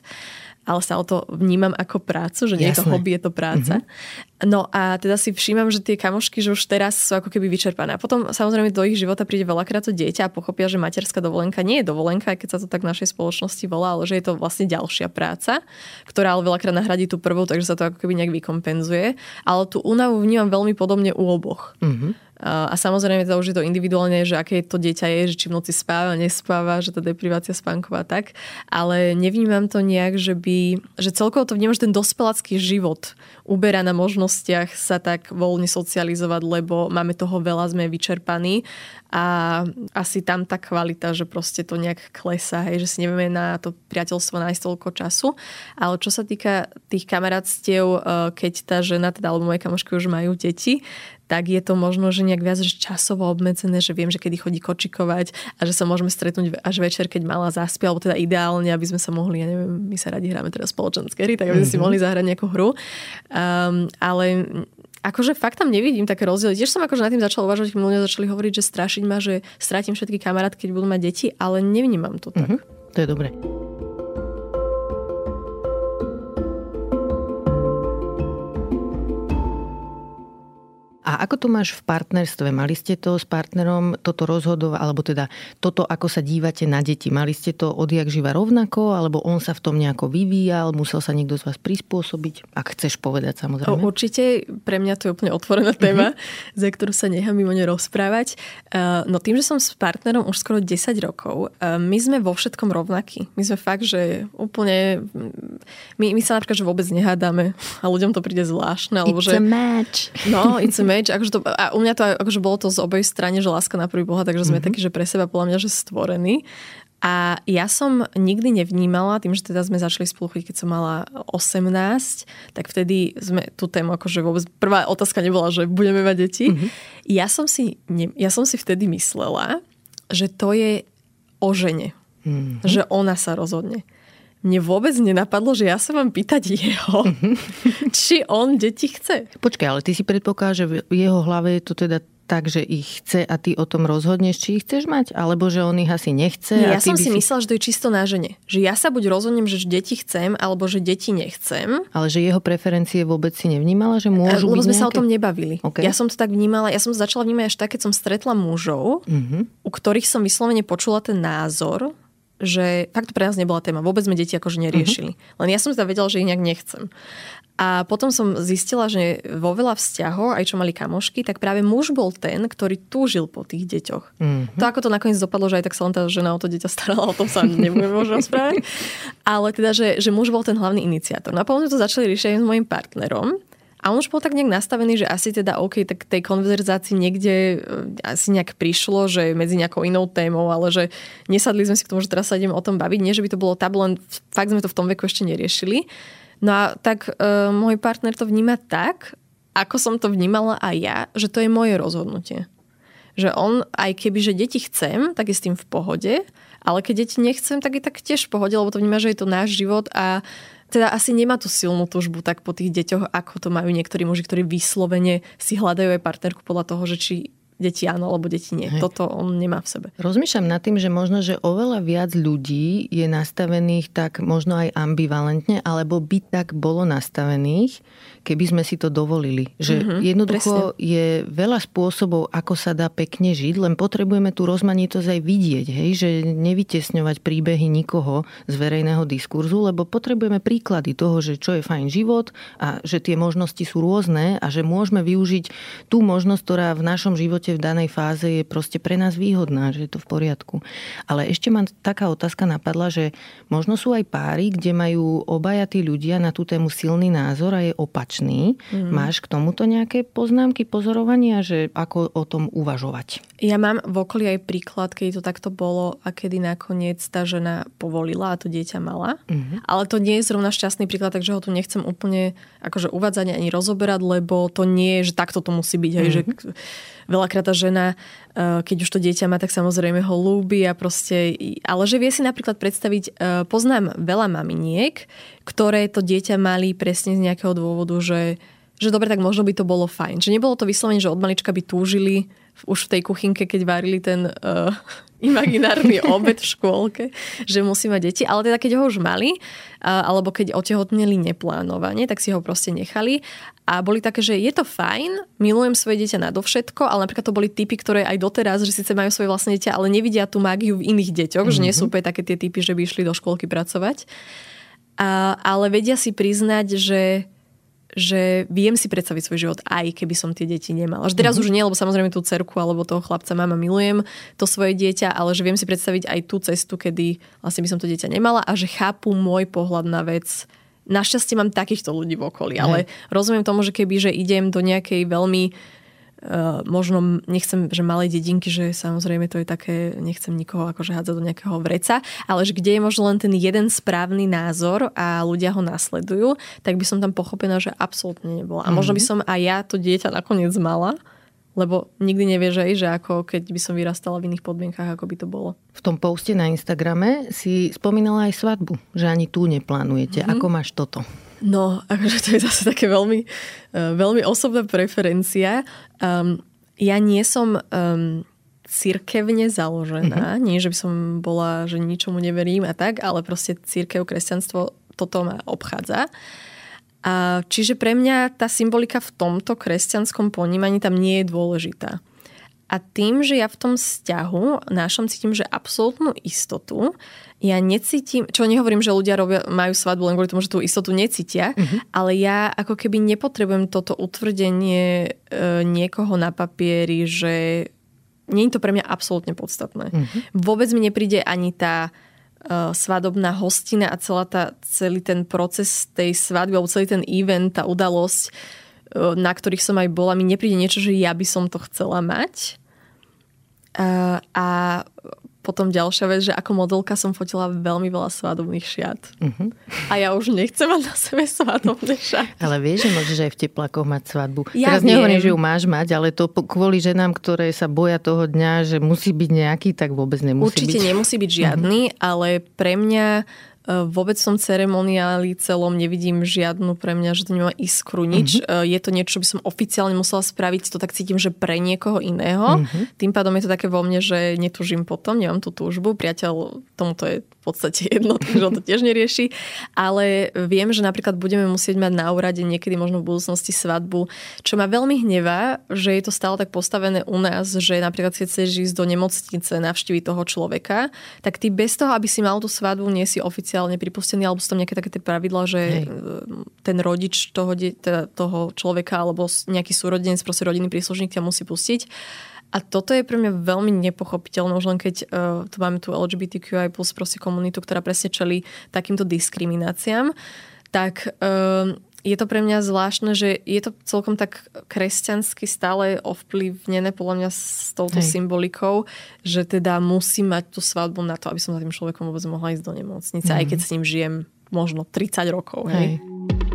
Speaker 2: ale stále to vnímam ako prácu, že nie Jasné. je to hobby, je to práca. Mm-hmm. No a teda si všímam, že tie kamošky, že už teraz sú ako keby vyčerpané. A potom samozrejme do ich života príde veľakrát to dieťa a pochopia, že materská dovolenka nie je dovolenka, aj keď sa to tak v našej spoločnosti volá, ale že je to vlastne ďalšia práca, ktorá ale veľakrát nahradí tú prvú, takže sa to ako keby nejak vykompenzuje. Ale tú únavu vnímam veľmi podobne u oboch. Mm-hmm. A samozrejme to už je to individuálne, že aké to dieťa je, že či v noci spáva, nespáva, že tá deprivácia spánková tak. Ale nevnímam to nejak, že by, že celkovo to vnímam, že ten dospelácky život uberá na možnostiach sa tak voľne socializovať, lebo máme toho veľa, sme vyčerpaní a asi tam tá kvalita, že proste to nejak klesá, hej, že si nevieme na to priateľstvo nájsť toľko času. Ale čo sa týka tých kamarátstiev, eh, keď tá žena, teda alebo moje kamošky už majú deti, tak je to možno, že nejak viac že časovo obmedzené, že viem, že kedy chodí kočikovať a že sa môžeme stretnúť až večer, keď mala zaspí, alebo teda ideálne, aby sme sa mohli, ja neviem, my sa radi hráme teda spoločenské hry, tak aby sme mm-hmm. si mhm. mohli zahrať nejakú hru. Um, ale akože fakt tam nevidím také rozdiely. Tiež som akože nad tým začala uvažovať, keď ľudia začali hovoriť, že strašiť ma, že stratím všetky kamarátky, keď budú mať deti, ale nevnímam to tak. Mm-hmm.
Speaker 1: To je dobre. A ako to máš v partnerstve? Mali ste to s partnerom toto rozhodovať, alebo teda toto, ako sa dívate na deti? Mali ste to odjak živa rovnako, alebo on sa v tom nejako vyvíjal, musel sa niekto z vás prispôsobiť? Ak chceš povedať, samozrejme.
Speaker 2: Určite, pre mňa to je úplne otvorená mhm. téma, uh-huh. za ktorú sa nechám mimo rozprávať. No tým, že som s partnerom už skoro 10 rokov, my sme vo všetkom rovnakí. My sme fakt, že úplne... My, my sa napríklad, že vôbec nehádame a ľuďom to príde zvláštne. Alebo
Speaker 1: it's
Speaker 2: že,
Speaker 1: a match.
Speaker 2: No, it's a match match. Akože to, a u mňa to akože bolo to z obej strany, že láska na prvý boha, takže sme mm-hmm. takí, že pre seba podľa mňa, že stvorení. A ja som nikdy nevnímala, tým, že teda sme začali spolu keď som mala 18, tak vtedy sme tú tému, akože vôbec prvá otázka nebola, že budeme mať deti. Mm-hmm. Ja, som si, ne, ja som si vtedy myslela, že to je o žene. Mm-hmm. Že ona sa rozhodne mne vôbec nenapadlo, že ja sa mám pýtať jeho, či on deti chce.
Speaker 1: Počkaj, ale ty si predpoklad, že v jeho hlave je to teda tak, že ich chce a ty o tom rozhodneš, či ich chceš mať? Alebo že on ich asi nechce?
Speaker 2: Nie,
Speaker 1: ja
Speaker 2: som si,
Speaker 1: si
Speaker 2: myslela, že to je čisto na žene. Že ja sa buď rozhodnem, že deti chcem, alebo že deti nechcem.
Speaker 1: Ale že jeho preferencie vôbec si nevnímala, že môžu
Speaker 2: Lebo
Speaker 1: byť
Speaker 2: sme
Speaker 1: nejaké...
Speaker 2: sa o tom nebavili. Okay. Ja som to tak vnímala, ja som to začala vnímať až tak, keď som stretla mužov, uh-huh. u ktorých som vyslovene počula ten názor, že fakt to pre nás nebola téma. Vôbec sme deti akože neriešili. Uh-huh. Len ja som teda vedela, že ich nejak nechcem. A potom som zistila, že vo veľa vzťahov, aj čo mali kamošky, tak práve muž bol ten, ktorý túžil po tých deťoch. Mm-hmm. To ako to nakoniec dopadlo, že aj tak sa len tá žena o to dieťa starala, o tom sa nebudeme možno rozprávať. Ale teda, že, že muž bol ten hlavný iniciátor. No a potom to začali riešiť s mojim partnerom. A on už bol tak nejak nastavený, že asi teda OK, tak tej konverzácii niekde e, asi nejak prišlo, že medzi nejakou inou témou, ale že nesadli sme si k tomu, že teraz sa ideme o tom baviť. Nie, že by to bolo tabu, len fakt sme to v tom veku ešte neriešili. No a tak e, môj partner to vníma tak, ako som to vnímala aj ja, že to je moje rozhodnutie. Že on, aj keby, že deti chcem, tak je s tým v pohode, ale keď deti nechcem, tak je tak tiež v pohode, lebo to vníma, že je to náš život a teda asi nemá tú silnú túžbu tak po tých deťoch, ako to majú niektorí muži, ktorí vyslovene si hľadajú aj partnerku podľa toho, že či deti áno, alebo deti nie. Hej. Toto on nemá v sebe.
Speaker 1: Rozmýšľam nad tým, že možno, že oveľa viac ľudí je nastavených tak možno aj ambivalentne, alebo by tak bolo nastavených, keby sme si to dovolili. Že mm-hmm, jednoducho presne. je veľa spôsobov, ako sa dá pekne žiť, len potrebujeme tú rozmanitosť aj vidieť, hej? že nevytesňovať príbehy nikoho z verejného diskurzu, lebo potrebujeme príklady toho, že čo je fajn život a že tie možnosti sú rôzne a že môžeme využiť tú možnosť, ktorá v našom živote v danej fáze je proste pre nás výhodná, že je to v poriadku. Ale ešte ma taká otázka napadla, že možno sú aj páry, kde majú obaja tí ľudia na tú tému silný názor a je opačný. Mm. Máš k tomuto nejaké poznámky, pozorovania, že ako o tom uvažovať?
Speaker 2: Ja mám v okolí aj príklad, keď to takto bolo a kedy nakoniec tá žena povolila a to dieťa mala. Mm-hmm. Ale to nie je zrovna šťastný príklad, takže ho tu nechcem úplne akože uvádzať ani rozoberať, lebo to nie je, že takto to musí byť. Mm-hmm. Že veľakrát tá žena, eh, keď už to dieťa má, tak samozrejme ho lúbi a proste, ale že vie si napríklad predstaviť, eh, poznám veľa maminiek, ktoré to dieťa mali presne z nejakého dôvodu, že, že dobre, tak možno by to bolo fajn. Že nebolo to vyslovene, že od malička by túžili už v tej kuchynke, keď varili ten uh, imaginárny obed v škôlke, že musí mať deti. Ale teda keď ho už mali, uh, alebo keď otehotneli neplánovane, tak si ho proste nechali. A boli také, že je to fajn, milujem svoje dieťa nadovšetko, ale napríklad to boli typy, ktoré aj doteraz, že síce majú svoje vlastné dieťa, ale nevidia tú mágiu v iných deťoch, mm-hmm. že nie sú mhm. úplne také tie typy, že by išli do škôlky pracovať. A, ale vedia si priznať, že že viem si predstaviť svoj život, aj keby som tie deti nemala. Až teraz mm-hmm. už nie, lebo samozrejme tú cerku alebo toho chlapca mama milujem, to svoje dieťa, ale že viem si predstaviť aj tú cestu, kedy vlastne by som to dieťa nemala a že chápu môj pohľad na vec. Našťastie mám takýchto ľudí v okolí, ale rozumiem tomu, že keby, že idem do nejakej veľmi Uh, možno nechcem, že malé dedinky, že samozrejme to je také, nechcem nikoho akože hádzať do nejakého vreca, ale že kde je možno len ten jeden správny názor a ľudia ho nasledujú, tak by som tam pochopená, že absolútne nebola. A možno by mhm. som aj ja to dieťa nakoniec mala, lebo nikdy nevieš aj, že ako keď by som vyrastala v iných podmienkach, ako by to bolo.
Speaker 1: V tom poste na Instagrame si spomínala aj svadbu, že ani tu neplánujete. Mm-hmm. Ako máš toto?
Speaker 2: No, akože to je zase také veľmi, uh, veľmi osobná preferencia. Um, ja nie som um, církevne založená. Mm-hmm. Nie, že by som bola, že ničomu neverím a tak, ale proste církev, kresťanstvo, toto ma obchádza. A čiže pre mňa tá symbolika v tomto kresťanskom ponímaní tam nie je dôležitá. A tým, že ja v tom vzťahu našom cítim, že absolútnu istotu, ja necítim, čo nehovorím, že ľudia robia, majú svadbu len kvôli tomu, že tú istotu necítia, mm-hmm. ale ja ako keby nepotrebujem toto utvrdenie e, niekoho na papieri, že nie je to pre mňa absolútne podstatné. Mm-hmm. Vôbec mi nepríde ani tá uh, svadobná hostina a celá tá, celý ten proces tej svadby, alebo celý ten event, tá udalosť, uh, na ktorých som aj bola, mi nepríde niečo, že ja by som to chcela mať. Uh, a potom ďalšia vec, že ako modelka som fotila veľmi veľa svadobných šiat. Uh-huh. A ja už nechcem mať na sebe svadobné šaty.
Speaker 1: Ale vieš, že môžeš aj v teplákoch mať svadbu. Ja Teraz viem. nehovorím, že ju máš mať, ale to kvôli ženám, ktoré sa boja toho dňa, že musí byť nejaký, tak vôbec nemusí
Speaker 2: Určite
Speaker 1: byť.
Speaker 2: Určite nemusí byť žiadny, uh-huh. ale pre mňa E, vôbec v tom ceremoniáli celom nevidím žiadnu pre mňa, že to nemá iskru, nič. Mm-hmm. Je to niečo, čo by som oficiálne musela spraviť, to tak cítim, že pre niekoho iného. Mm-hmm. Tým pádom je to také vo mne, že netužím potom, nemám tú túžbu. Priateľ, tomuto je podstate jedno, takže on to tiež nerieši. Ale viem, že napríklad budeme musieť mať na úrade niekedy možno v budúcnosti svadbu, čo ma veľmi hnevá, že je to stále tak postavené u nás, že napríklad keď chceš ísť do nemocnice navštíviť toho človeka, tak ty bez toho, aby si mal tú svadbu, nie si oficiálne pripustený, alebo sú tam nejaké také tie pravidla, že Hej. ten rodič toho, teda toho človeka alebo nejaký súrodenec, proste rodinný príslušník ťa musí pustiť. A toto je pre mňa veľmi nepochopiteľné, už len keď uh, tu máme tú LGBTQI plus proste komunitu, ktorá presne čeli takýmto diskrimináciám, tak uh, je to pre mňa zvláštne, že je to celkom tak kresťansky stále ovplyvnené podľa mňa s touto Hej. symbolikou, že teda musím mať tú svadbu na to, aby som za tým človekom vôbec mohla ísť do nemocnice, mm. aj keď s ním žijem možno 30 rokov. Hej. Hej.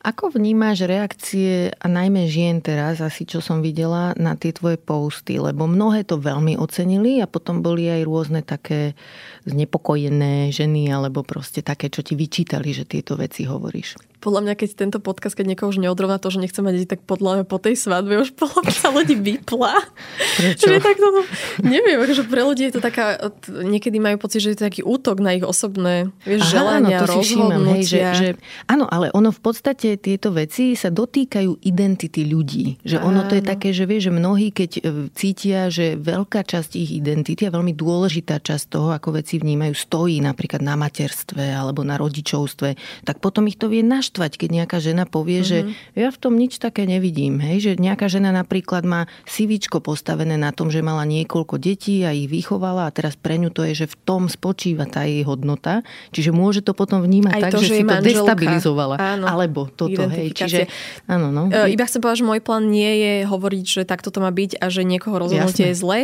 Speaker 1: Ako vnímaš reakcie a najmä žien teraz, asi čo som videla, na tie tvoje posty? Lebo mnohé to veľmi ocenili a potom boli aj rôzne také znepokojené ženy alebo proste také, čo ti vyčítali, že tieto veci hovoríš
Speaker 2: podľa mňa, keď tento podcast, keď niekoho už neodrovná to, že nechce mať deti, tak podľa mňa po tej svadbe už polovica ľudí vypla.
Speaker 1: Prečo?
Speaker 2: že tak to, neviem, že pre ľudí je to taká, niekedy majú pocit, že je to taký útok na ich osobné vieš, Aha, želania, áno, to všímam, hej, že, že,
Speaker 1: áno, ale ono v podstate tieto veci sa dotýkajú identity ľudí. Že ono to je také, že vie, že mnohí, keď e, cítia, že veľká časť ich identity a veľmi dôležitá časť toho, ako veci vnímajú, stojí napríklad na materstve alebo na rodičovstve, tak potom ich to vie naš naštvať, keď nejaká žena povie, mm-hmm. že mhm. ja v tom nič také nevidím. Hej? Že nejaká žena napríklad má sivičko postavené na tom, že mala niekoľko detí a ich vychovala a teraz pre ňu to je, že v tom spočíva tá jej hodnota. Čiže môže to potom vnímať Aj tak, to, že, že si to destabilizovala. Áno. Alebo toto. Hej. Čiže, áno, no.
Speaker 2: E, iba chcem povedať, že môj plán nie je hovoriť, že takto to má byť a že niekoho rozhodnutie je zlé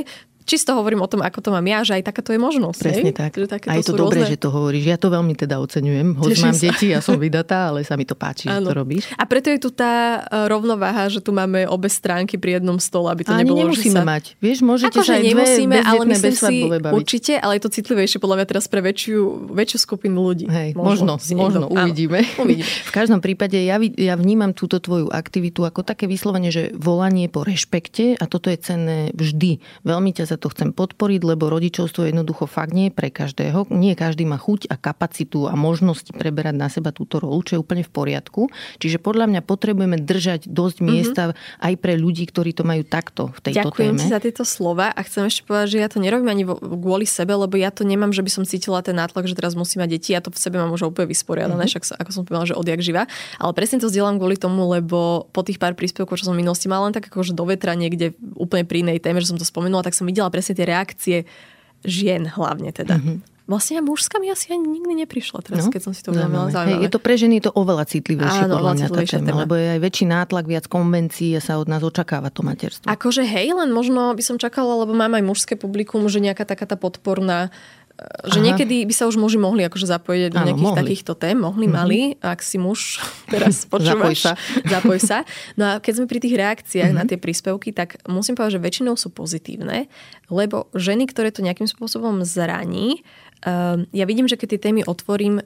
Speaker 2: čisto hovorím o tom, ako to mám ja, že aj takáto je možnosť.
Speaker 1: Presne hej? tak. Že a je to dobré, rôzne... že to hovoríš. Ja to veľmi teda oceňujem. Hoď mám sa. deti, ja som vydatá, ale sa mi to páči, že to robíš.
Speaker 2: A preto je tu tá e, rovnováha, že tu máme obe stránky pri jednom stole, aby to
Speaker 1: Ani
Speaker 2: nebolo,
Speaker 1: nemusíme
Speaker 2: sa...
Speaker 1: mať. Vieš, môžete
Speaker 2: sa
Speaker 1: aj nemusíme,
Speaker 2: ale
Speaker 1: myslím
Speaker 2: si, baviť. určite, ale je to citlivejšie podľa mňa teraz pre väčšiu, väčšiu skupinu ľudí.
Speaker 1: Hej, možno, možno, možno uvidíme. uvidíme. v každom prípade ja, ja vnímam túto tvoju aktivitu ako také vyslovene, že volanie po rešpekte a toto je cenné vždy. Veľmi ťa za to chcem podporiť lebo rodičovstvo jednoducho fakt nie je pre každého. Nie každý má chuť a kapacitu a možnosti preberať na seba túto rolu, čo je úplne v poriadku. Čiže podľa mňa potrebujeme držať dosť mm-hmm. miesta aj pre ľudí, ktorí to majú takto v tejto
Speaker 2: Ďakujem
Speaker 1: téme.
Speaker 2: ti za tieto slova a chcem ešte povedať, že ja to nerobím ani kvôli sebe, lebo ja to nemám, že by som cítila ten nátlak, že teraz musím mať deti. Ja to v sebe mám už úplne vysporiadané, mm-hmm. však ako som povedala, že odjak živa. Ale presne to zdieľam kvôli tomu, lebo po tých pár príspevkoch, čo som v minulosti mala len tak akože do vetra niekde úplne pri inej téme, že som to spomenula, tak som videla presne tie reakcie žien hlavne teda. Mm-hmm. Vlastne mužská mi asi ani nikdy neprišla teraz, no, keď som si to uvedomila.
Speaker 1: Hej, je to pre ženy je to oveľa citlivejšie Áno, podľa mňa tá téma, téma, lebo je aj väčší nátlak, viac konvencií a sa od nás očakáva to materstvo.
Speaker 2: Akože hej, len možno by som čakala, lebo mám aj mužské publikum, že nejaká taká tá podporná že Aha. niekedy by sa už muži mohli akože zapojiť do nejakých mohli. takýchto tém, mohli, mm-hmm. mali, ak si muž teraz počúvaš.
Speaker 1: zapoj sa.
Speaker 2: zapoj sa. No a keď sme pri tých reakciách mm-hmm. na tie príspevky, tak musím povedať, že väčšinou sú pozitívne, lebo ženy, ktoré to nejakým spôsobom zraní, uh, ja vidím, že keď tie témy otvorím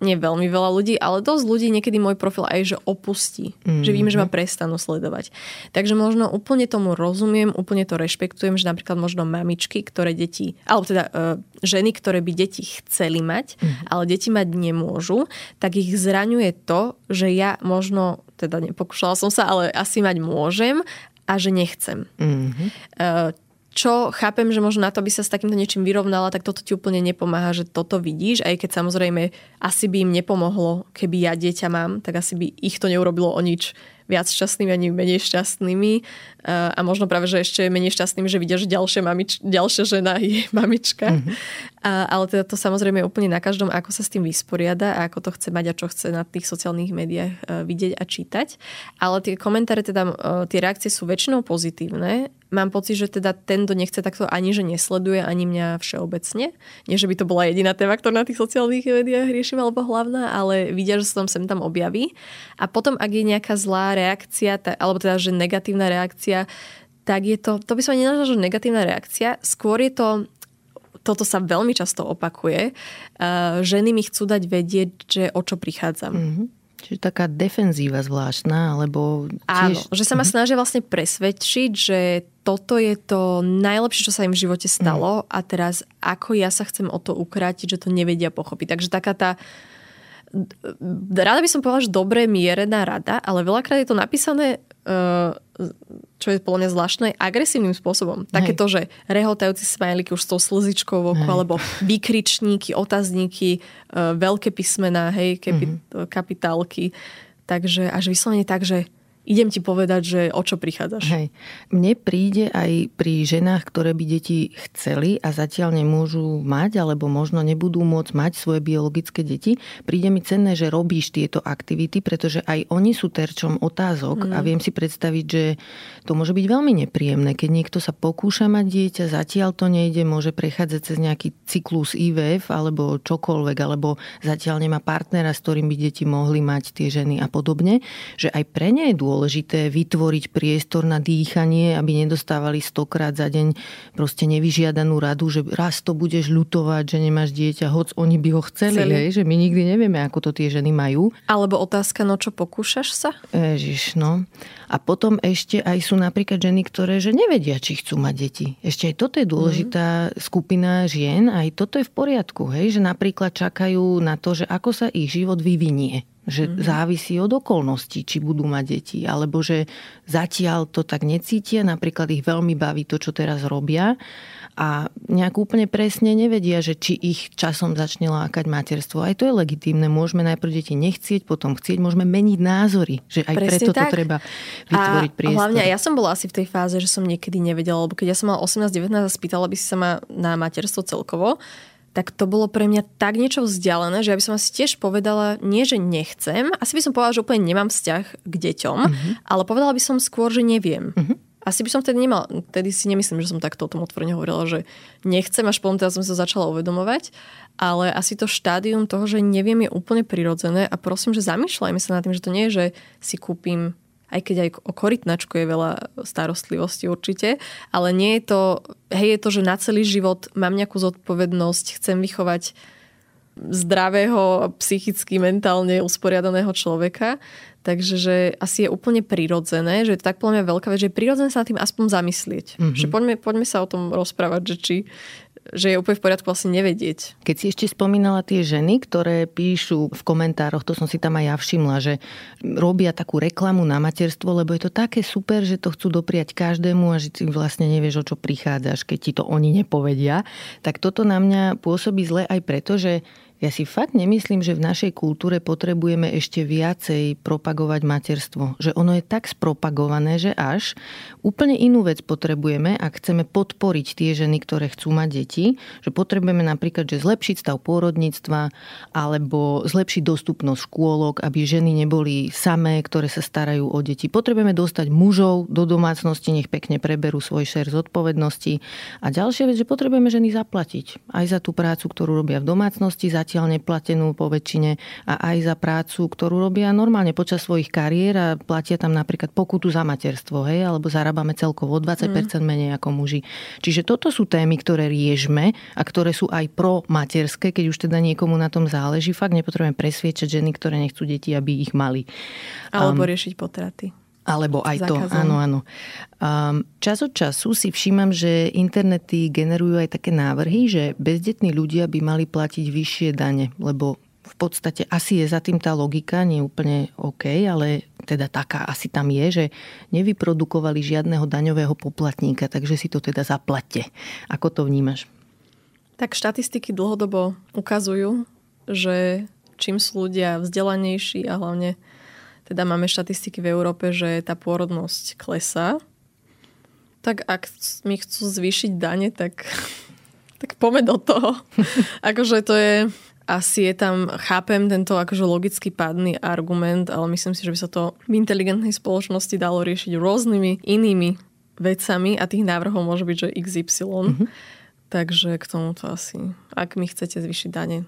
Speaker 2: nie veľmi veľa ľudí, ale dosť ľudí niekedy môj profil aj že opustí. Mm-hmm. Že vím, že ma mhm. prestanú sledovať. Takže možno úplne tomu rozumiem, úplne to rešpektujem, že napríklad možno mamičky, ktoré deti, alebo teda uh, ženy, ktoré by deti chceli mať, mm-hmm. ale deti mať nemôžu, tak ich zraňuje to, že ja možno, teda nepokúšala som sa, ale asi mať môžem a že nechcem. Mm-hmm. Uh, čo chápem, že možno na to by sa s takýmto niečím vyrovnala, tak toto ti úplne nepomáha, že toto vidíš, aj keď samozrejme asi by im nepomohlo, keby ja dieťa mám, tak asi by ich to neurobilo o nič viac šťastnými ani menej šťastnými a možno práve, že ešte menej šťastnými, že vidia, že ďalšia, mamič, ďalšia žena je mamička. Mm-hmm. A, ale teda to samozrejme je úplne na každom, ako sa s tým vysporiada a ako to chce mať a čo chce na tých sociálnych médiách e, vidieť a čítať. Ale tie komentáre, teda e, tie reakcie sú väčšinou pozitívne. Mám pocit, že teda ten, kto nechce takto ani, že nesleduje ani mňa všeobecne. Nie, že by to bola jediná téma, ktorá na tých sociálnych médiách riešim alebo hlavná, ale vidia, že sa tam sem tam objaví. A potom, ak je nejaká zlá reakcia, alebo teda, že negatívna reakcia, tak je to, to by som nenazval, že negatívna reakcia, skôr je to toto sa veľmi často opakuje. Uh, ženy mi chcú dať vedieť, že o čo prichádzam. Mm-hmm.
Speaker 1: Čiže taká defenzíva zvláštna, alebo
Speaker 2: tiež... Áno, že sa ma mhm. snažia vlastne presvedčiť, že toto je to najlepšie, čo sa im v živote stalo mm. a teraz ako ja sa chcem o to ukrátiť, že to nevedia pochopiť. Takže taká tá rada by som povedala, že dobre mierená rada, ale veľakrát je to napísané, čo je podľa mňa zvláštne, agresívnym spôsobom. Také to, že rehotajúci smajlíky už s tou slzičkou v oku, alebo vykričníky, otazníky, uh, veľké písmená, hej, mm-hmm. kapitálky. Takže až vyslovene tak, že idem ti povedať, že o čo prichádzaš.
Speaker 1: Hej. Mne príde aj pri ženách, ktoré by deti chceli a zatiaľ nemôžu mať, alebo možno nebudú môcť mať svoje biologické deti, príde mi cenné, že robíš tieto aktivity, pretože aj oni sú terčom otázok mm. a viem si predstaviť, že to môže byť veľmi nepríjemné, keď niekto sa pokúša mať dieťa, zatiaľ to nejde, môže prechádzať cez nejaký cyklus IVF alebo čokoľvek, alebo zatiaľ nemá partnera, s ktorým by deti mohli mať tie ženy a podobne, že aj pre ne je dôležité vytvoriť priestor na dýchanie, aby nedostávali stokrát za deň proste nevyžiadanú radu, že raz to budeš ľutovať, že nemáš dieťa, hoc oni by ho chceli, chceli. Hej, že my nikdy nevieme, ako to tie ženy majú.
Speaker 2: Alebo otázka, no čo pokúšaš sa?
Speaker 1: Ježiš, no. A potom ešte aj sú napríklad ženy, ktoré že nevedia, či chcú mať deti. Ešte aj toto je dôležitá mm. skupina žien, aj toto je v poriadku, hej, že napríklad čakajú na to, že ako sa ich život vyvinie že mm-hmm. závisí od okolností, či budú mať deti, alebo že zatiaľ to tak necítia, napríklad ich veľmi baví to, čo teraz robia a nejak úplne presne nevedia, že či ich časom začne lákať materstvo. Aj to je legitímne. Môžeme najprv deti nechcieť, potom chcieť, môžeme meniť názory, že aj presne preto tak. to treba vytvoriť a priestor.
Speaker 2: Hlavne ja som bola asi v tej fáze, že som niekedy nevedela, lebo keď ja som mala 18-19 a spýtala by si sa ma na materstvo celkovo, tak to bolo pre mňa tak niečo vzdialené, že ja by som asi tiež povedala, nie že nechcem, asi by som povedala, že úplne nemám vzťah k deťom, uh-huh. ale povedala by som skôr, že neviem. Uh-huh. Asi by som vtedy nemal, vtedy si nemyslím, že som takto o tom otvorene hovorila, že nechcem, až potom teda som sa začala uvedomovať, ale asi to štádium toho, že neviem, je úplne prirodzené a prosím, že zamýšľajme sa nad tým, že to nie je, že si kúpim aj keď aj o korytnačku je veľa starostlivosti určite, ale nie je to, hej, je to, že na celý život mám nejakú zodpovednosť, chcem vychovať zdravého, psychicky, mentálne usporiadaného človeka. Takže že asi je úplne prirodzené, že je to tak podľa mňa veľká vec, že je prirodzené sa nad tým aspoň zamyslieť. Mm-hmm. Že poďme, poďme sa o tom rozprávať, že či, že je úplne v poriadku vlastne nevedieť.
Speaker 1: Keď si ešte spomínala tie ženy, ktoré píšu v komentároch, to som si tam aj ja všimla, že robia takú reklamu na materstvo, lebo je to také super, že to chcú dopriať každému a že ty vlastne nevieš, o čo prichádzaš, keď ti to oni nepovedia. Tak toto na mňa pôsobí zle aj preto, že Ja si fakt nemyslím, že v našej kultúre potrebujeme ešte viacej propagovať materstvo. Že ono je tak spropagované, že až úplne inú vec potrebujeme, ak chceme podporiť tie ženy, ktoré chcú mať deti, že potrebujeme napríklad, že zlepšiť stav pôrodníctva alebo zlepšiť dostupnosť škôlok, aby ženy neboli samé, ktoré sa starajú o deti. Potrebujeme dostať mužov do domácnosti, nech pekne preberú svoj šer zodpovednosti. A ďalšia vec, že potrebujeme ženy zaplatiť aj za tú prácu, ktorú robia v domácnosti, za zatiaľ neplatenú po väčšine a aj za prácu, ktorú robia normálne počas svojich kariér a platia tam napríklad pokutu za materstvo, hej, alebo zarábame celkovo o 20% mm. menej ako muži. Čiže toto sú témy, ktoré riežme a ktoré sú aj pro materské, keď už teda niekomu na tom záleží. Fakt nepotrebujeme presviečať ženy, ktoré nechcú deti, aby ich mali.
Speaker 2: Alebo um, riešiť potraty.
Speaker 1: Alebo aj Zákazom. to, áno, áno. Um, čas od času si všímam, že internety generujú aj také návrhy, že bezdetní ľudia by mali platiť vyššie dane, lebo v podstate asi je za tým tá logika, nie úplne OK, ale teda taká asi tam je, že nevyprodukovali žiadneho daňového poplatníka, takže si to teda zaplate. Ako to vnímaš?
Speaker 2: Tak štatistiky dlhodobo ukazujú, že čím sú ľudia vzdelanejší a hlavne teda máme štatistiky v Európe, že tá pôrodnosť klesá, tak ak mi chcú zvýšiť dane, tak, tak poďme do toho. akože to je, asi je tam, chápem tento akože logicky pádny argument, ale myslím si, že by sa to v inteligentnej spoločnosti dalo riešiť rôznymi inými vecami a tých návrhov môže byť, že XY. Mm-hmm. Takže k tomuto asi, ak mi chcete zvýšiť dane,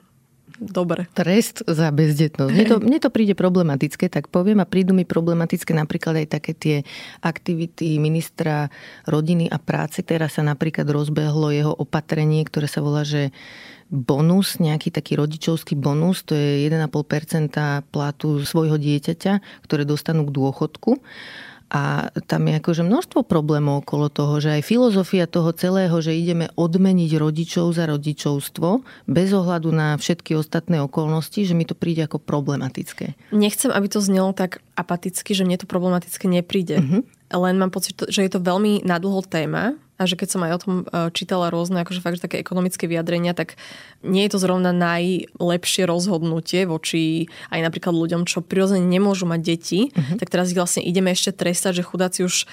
Speaker 2: Dobre.
Speaker 1: Trest za bezdetnosť. Mne to, mne to príde problematické, tak poviem a prídu mi problematické napríklad aj také tie aktivity ministra rodiny a práce. Teraz sa napríklad rozbehlo jeho opatrenie, ktoré sa volá, že bonus, nejaký taký rodičovský bonus, to je 1,5% platu svojho dieťaťa, ktoré dostanú k dôchodku. A tam je akože množstvo problémov okolo toho, že aj filozofia toho celého, že ideme odmeniť rodičov za rodičovstvo bez ohľadu na všetky ostatné okolnosti, že mi to príde ako problematické.
Speaker 2: Nechcem, aby to znelo tak apaticky, že mne to problematické nepríde. Uh-huh. Len mám pocit, že je to veľmi nadlho téma a že keď som aj o tom e, čítala rôzne akože fakt, také ekonomické vyjadrenia, tak nie je to zrovna najlepšie rozhodnutie voči aj napríklad ľuďom, čo prirodzene nemôžu mať deti, uh-huh. tak teraz ich vlastne ideme ešte trestať, že chudáci už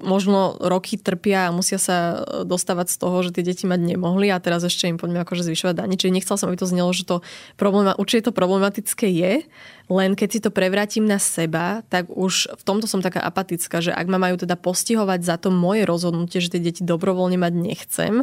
Speaker 2: možno roky trpia a musia sa dostávať z toho, že tie deti mať nemohli a teraz ešte im poďme akože zvyšovať dani. Čiže nechcel som, aby to znelo, že to problema, určite to problematické je, len keď si to prevrátim na seba, tak už v tomto som taká apatická, že ak ma majú teda postihovať za to moje rozhodnutie, že tie deti dobrovoľne mať nechcem,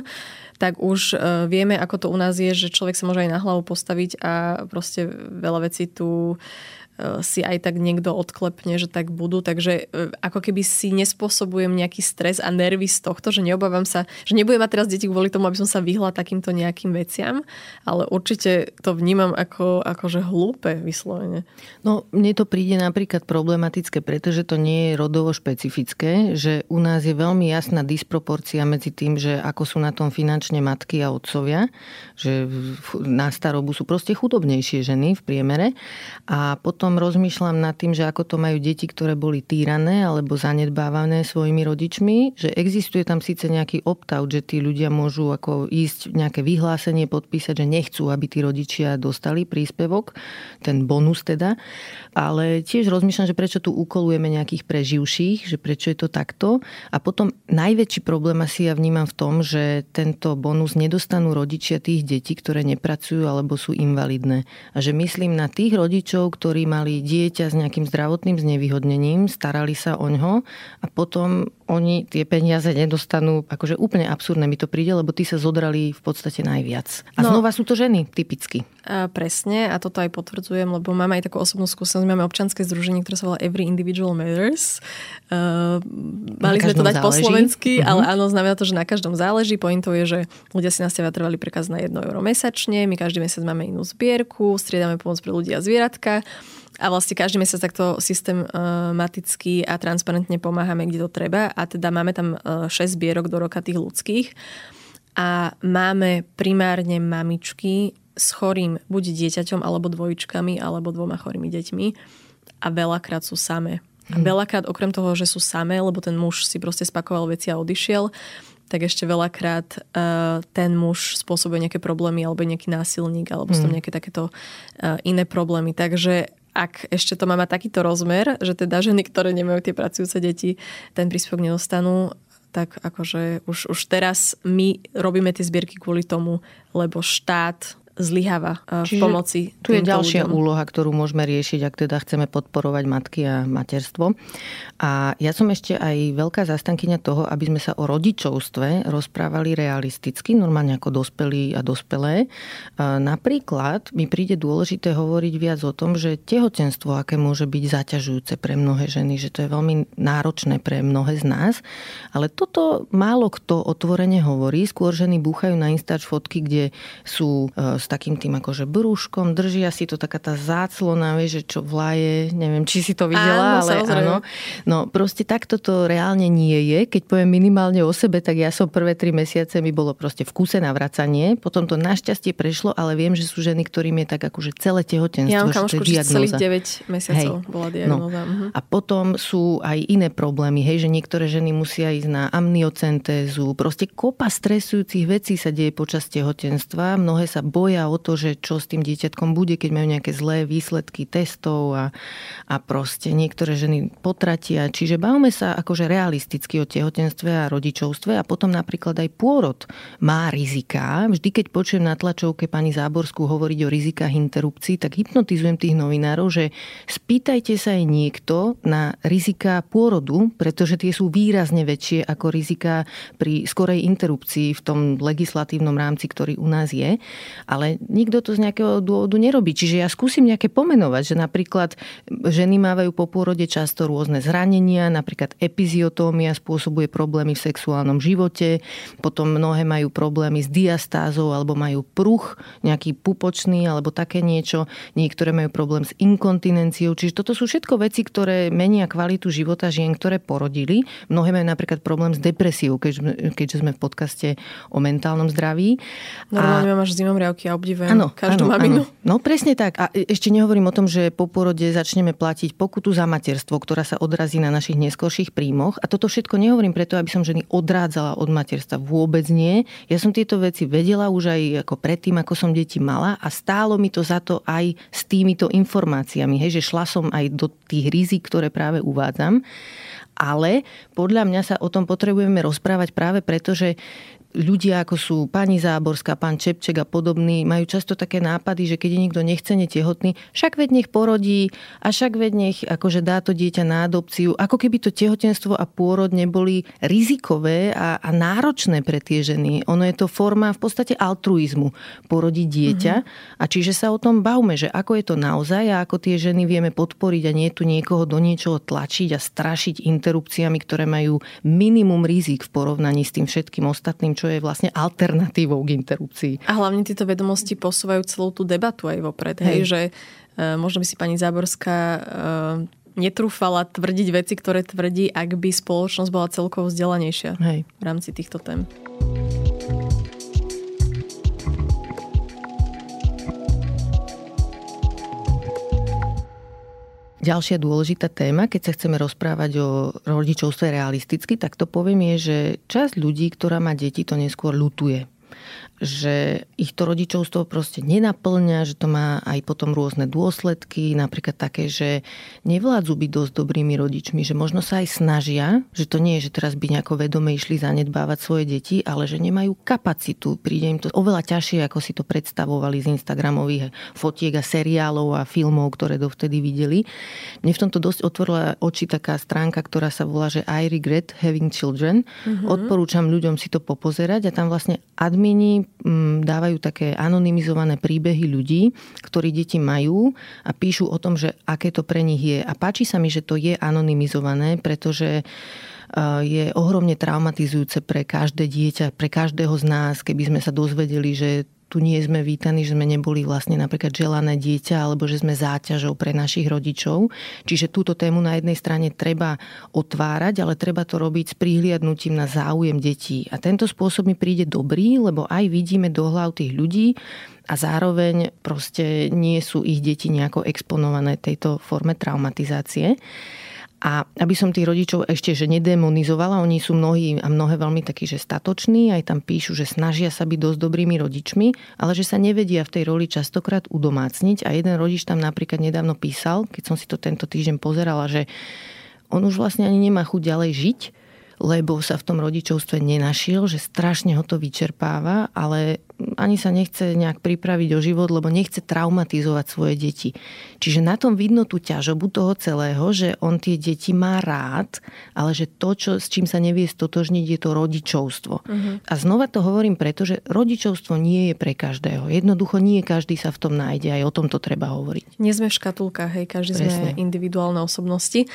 Speaker 2: tak už uh, vieme, ako to u nás je, že človek sa môže aj na hlavu postaviť a proste veľa vecí tu E, si aj tak niekto odklepne, že tak budú. Takže e, ako keby si nespôsobujem nejaký stres a nervy z tohto, že neobávam sa, že nebudem mať teraz deti kvôli tomu, aby som sa vyhla takýmto nejakým veciam, ale určite to vnímam ako, že hlúpe vyslovene.
Speaker 1: No mne to príde napríklad problematické, pretože to nie je rodovo špecifické, že u nás je veľmi jasná disproporcia medzi tým, že ako sú na tom finančne matky a otcovia, že na starobu sú proste chudobnejšie ženy v priemere a potom potom rozmýšľam nad tým, že ako to majú deti, ktoré boli týrané alebo zanedbávané svojimi rodičmi, že existuje tam síce nejaký opt-out, že tí ľudia môžu ako ísť nejaké vyhlásenie podpísať, že nechcú, aby tí rodičia dostali príspevok, ten bonus teda, ale tiež rozmýšľam, že prečo tu ukolujeme nejakých preživších, že prečo je to takto. A potom najväčší problém asi ja vnímam v tom, že tento bonus nedostanú rodičia tých detí, ktoré nepracujú alebo sú invalidné. A že myslím na tých rodičov, ktorí mali dieťa s nejakým zdravotným znevýhodnením, starali sa o ňo a potom oni tie peniaze nedostanú, akože úplne absurdné mi to príde, lebo tí sa zodrali v podstate najviac. A no, znova sú to ženy, typicky.
Speaker 2: A presne, a toto aj potvrdzujem, lebo máme aj takú osobnú skúsenosť, máme občanské združenie, ktoré sa volá Every Individual Matters. Uh, mali sme to dať záleží. po slovensky, uh-huh. ale áno, znamená to, že na každom záleží. Pointou je, že ľudia si nás trvali prekaz na 1 euro mesačne, my každý mesiac máme inú zbierku, striedame pomoc pre ľudia a zvieratka. A vlastne každý mesiac takto systematicky a transparentne pomáhame, kde to treba. A teda máme tam 6 e, zbierok do roka tých ľudských. A máme primárne mamičky s chorým buď dieťaťom, alebo dvojičkami, alebo dvoma chorými deťmi. A veľakrát sú samé. A hm. veľakrát okrem toho, že sú samé, lebo ten muž si proste spakoval veci a odišiel, tak ešte veľakrát uh, ten muž spôsobuje nejaké problémy alebo nejaký násilník alebo mm. sú tam mhm. nejaké takéto uh, iné problémy. Takže ak ešte to má mať takýto rozmer, že teda ženy, ktoré nemajú tie pracujúce deti, ten príspevok nedostanú, tak akože už, už teraz my robíme tie zbierky kvôli tomu, lebo štát zlyháva e, v pomoci.
Speaker 1: Tu je ďalšia
Speaker 2: ľuďom.
Speaker 1: úloha, ktorú môžeme riešiť, ak teda chceme podporovať matky a materstvo. A ja som ešte aj veľká zastankyňa toho, aby sme sa o rodičovstve rozprávali realisticky, normálne ako dospelí a dospelé. Napríklad mi príde dôležité hovoriť viac o tom, že tehotenstvo, aké môže byť zaťažujúce pre mnohé ženy, že to je veľmi náročné pre mnohé z nás. Ale toto málo kto otvorene hovorí. Skôr ženy búchajú na Instač fotky, kde sú e, s takým tým akože brúškom, držia si to taká tá záclona, vieš, že čo vlaje, neviem, či si to videla,
Speaker 2: áno,
Speaker 1: ale áno. No proste takto to reálne nie je. Keď poviem minimálne o sebe, tak ja som prvé tri mesiace mi bolo proste v kúse navracanie, potom to našťastie prešlo, ale viem, že sú ženy, ktorým je tak akože celé tehotenstvo,
Speaker 2: ja
Speaker 1: že to je
Speaker 2: celých 9 mesiacov Hej. bola diagnóza. No.
Speaker 1: Uh-huh. A potom sú aj iné problémy, hej, že niektoré ženy musia ísť na amniocentézu, proste kopa stresujúcich vecí sa deje počas tehotenstva, mnohé sa boja boja o to, že čo s tým dieťatkom bude, keď majú nejaké zlé výsledky testov a, a proste niektoré ženy potratia. Čiže bavme sa akože realisticky o tehotenstve a rodičovstve a potom napríklad aj pôrod má rizika. Vždy, keď počujem na tlačovke pani Záborskú hovoriť o rizikách interrupcií, tak hypnotizujem tých novinárov, že spýtajte sa aj niekto na rizika pôrodu, pretože tie sú výrazne väčšie ako rizika pri skorej interrupcii v tom legislatívnom rámci, ktorý u nás je. Ale ale nikto to z nejakého dôvodu nerobí. Čiže ja skúsim nejaké pomenovať, že napríklad ženy mávajú po pôrode často rôzne zranenia, napríklad epiziotómia spôsobuje problémy v sexuálnom živote, potom mnohé majú problémy s diastázou alebo majú pruch, nejaký pupočný alebo také niečo, niektoré majú problém s inkontinenciou, čiže toto sú všetko veci, ktoré menia kvalitu života žien, ktoré porodili. Mnohé majú napríklad problém s depresiou, keďže, keďže sme v podcaste o mentálnom zdraví.
Speaker 2: Normálne a... máš obdivujem ano, každú ano, maminu. Ano.
Speaker 1: No presne tak. A ešte nehovorím o tom, že po porode začneme platiť pokutu za materstvo, ktorá sa odrazí na našich neskorších príjmoch. A toto všetko nehovorím preto, aby som ženy odrádzala od materstva. Vôbec nie. Ja som tieto veci vedela už aj ako predtým, ako som deti mala a stálo mi to za to aj s týmito informáciami. Hej, že šla som aj do tých rizik, ktoré práve uvádzam ale podľa mňa sa o tom potrebujeme rozprávať práve preto, že ľudia ako sú pani Záborská, pán Čepček a podobní majú často také nápady, že keď je niekto nechcene tehotný, však veď nech porodí a však veď nech akože dá to dieťa na adopciu. Ako keby to tehotenstvo a pôrod neboli rizikové a, a náročné pre tie ženy. Ono je to forma v podstate altruizmu. Porodiť dieťa mm-hmm. a čiže sa o tom bavme, že ako je to naozaj a ako tie ženy vieme podporiť a nie tu niekoho do niečoho tlačiť a strašiť interrupciami, ktoré majú minimum rizik v porovnaní s tým všetkým ostatným, čo je vlastne alternatívou k interrupcii.
Speaker 2: A hlavne tieto vedomosti posúvajú celú tú debatu aj vopred. Hej, hej že uh, možno by si pani Záborská uh, netrúfala tvrdiť veci, ktoré tvrdí, ak by spoločnosť bola celkovo vzdelanejšia hej. v rámci týchto tém.
Speaker 1: Ďalšia dôležitá téma, keď sa chceme rozprávať o rodičovstve realisticky, tak to poviem je, že časť ľudí, ktorá má deti, to neskôr lutuje že ich to rodičovstvo proste nenaplňa, že to má aj potom rôzne dôsledky, napríklad také, že nevládzu byť dosť dobrými rodičmi, že možno sa aj snažia, že to nie je, že teraz by nejako vedome išli zanedbávať svoje deti, ale že nemajú kapacitu. Príde im to oveľa ťažšie, ako si to predstavovali z Instagramových fotiek a seriálov a filmov, ktoré dovtedy videli. Mne v tomto dosť otvorila oči taká stránka, ktorá sa volá, že I regret having children. Mm-hmm. Odporúčam ľuďom si to popozerať a tam vlastne admini Mm, dávajú také anonymizované príbehy ľudí, ktorí deti majú a píšu o tom, že aké to pre nich je. A páči sa mi, že to je anonymizované, pretože e, je ohromne traumatizujúce pre každé dieťa, pre každého z nás, keby sme sa dozvedeli, že tu nie sme vítaní, že sme neboli vlastne napríklad želané dieťa alebo že sme záťažou pre našich rodičov. Čiže túto tému na jednej strane treba otvárať, ale treba to robiť s prihliadnutím na záujem detí. A tento spôsob mi príde dobrý, lebo aj vidíme do hlav tých ľudí a zároveň proste nie sú ich deti nejako exponované tejto forme traumatizácie. A aby som tých rodičov ešte že nedemonizovala, oni sú mnohí a mnohé veľmi takí, že statoční, aj tam píšu, že snažia sa byť dosť dobrými rodičmi, ale že sa nevedia v tej roli častokrát udomácniť. A jeden rodič tam napríklad nedávno písal, keď som si to tento týždeň pozerala, že on už vlastne ani nemá chuť ďalej žiť, lebo sa v tom rodičovstve nenašiel, že strašne ho to vyčerpáva, ale ani sa nechce nejak pripraviť o život, lebo nechce traumatizovať svoje deti. Čiže na tom vidno tú ťažobu toho celého, že on tie deti má rád, ale že to, čo, s čím sa nevie stotožniť, je to rodičovstvo. Uh-huh. A znova to hovorím preto, že rodičovstvo nie je pre každého. Jednoducho nie každý sa v tom nájde, aj o tom to treba hovoriť.
Speaker 2: Nie sme v škatulkách, hej, každý Presne. sme individuálne osobnosti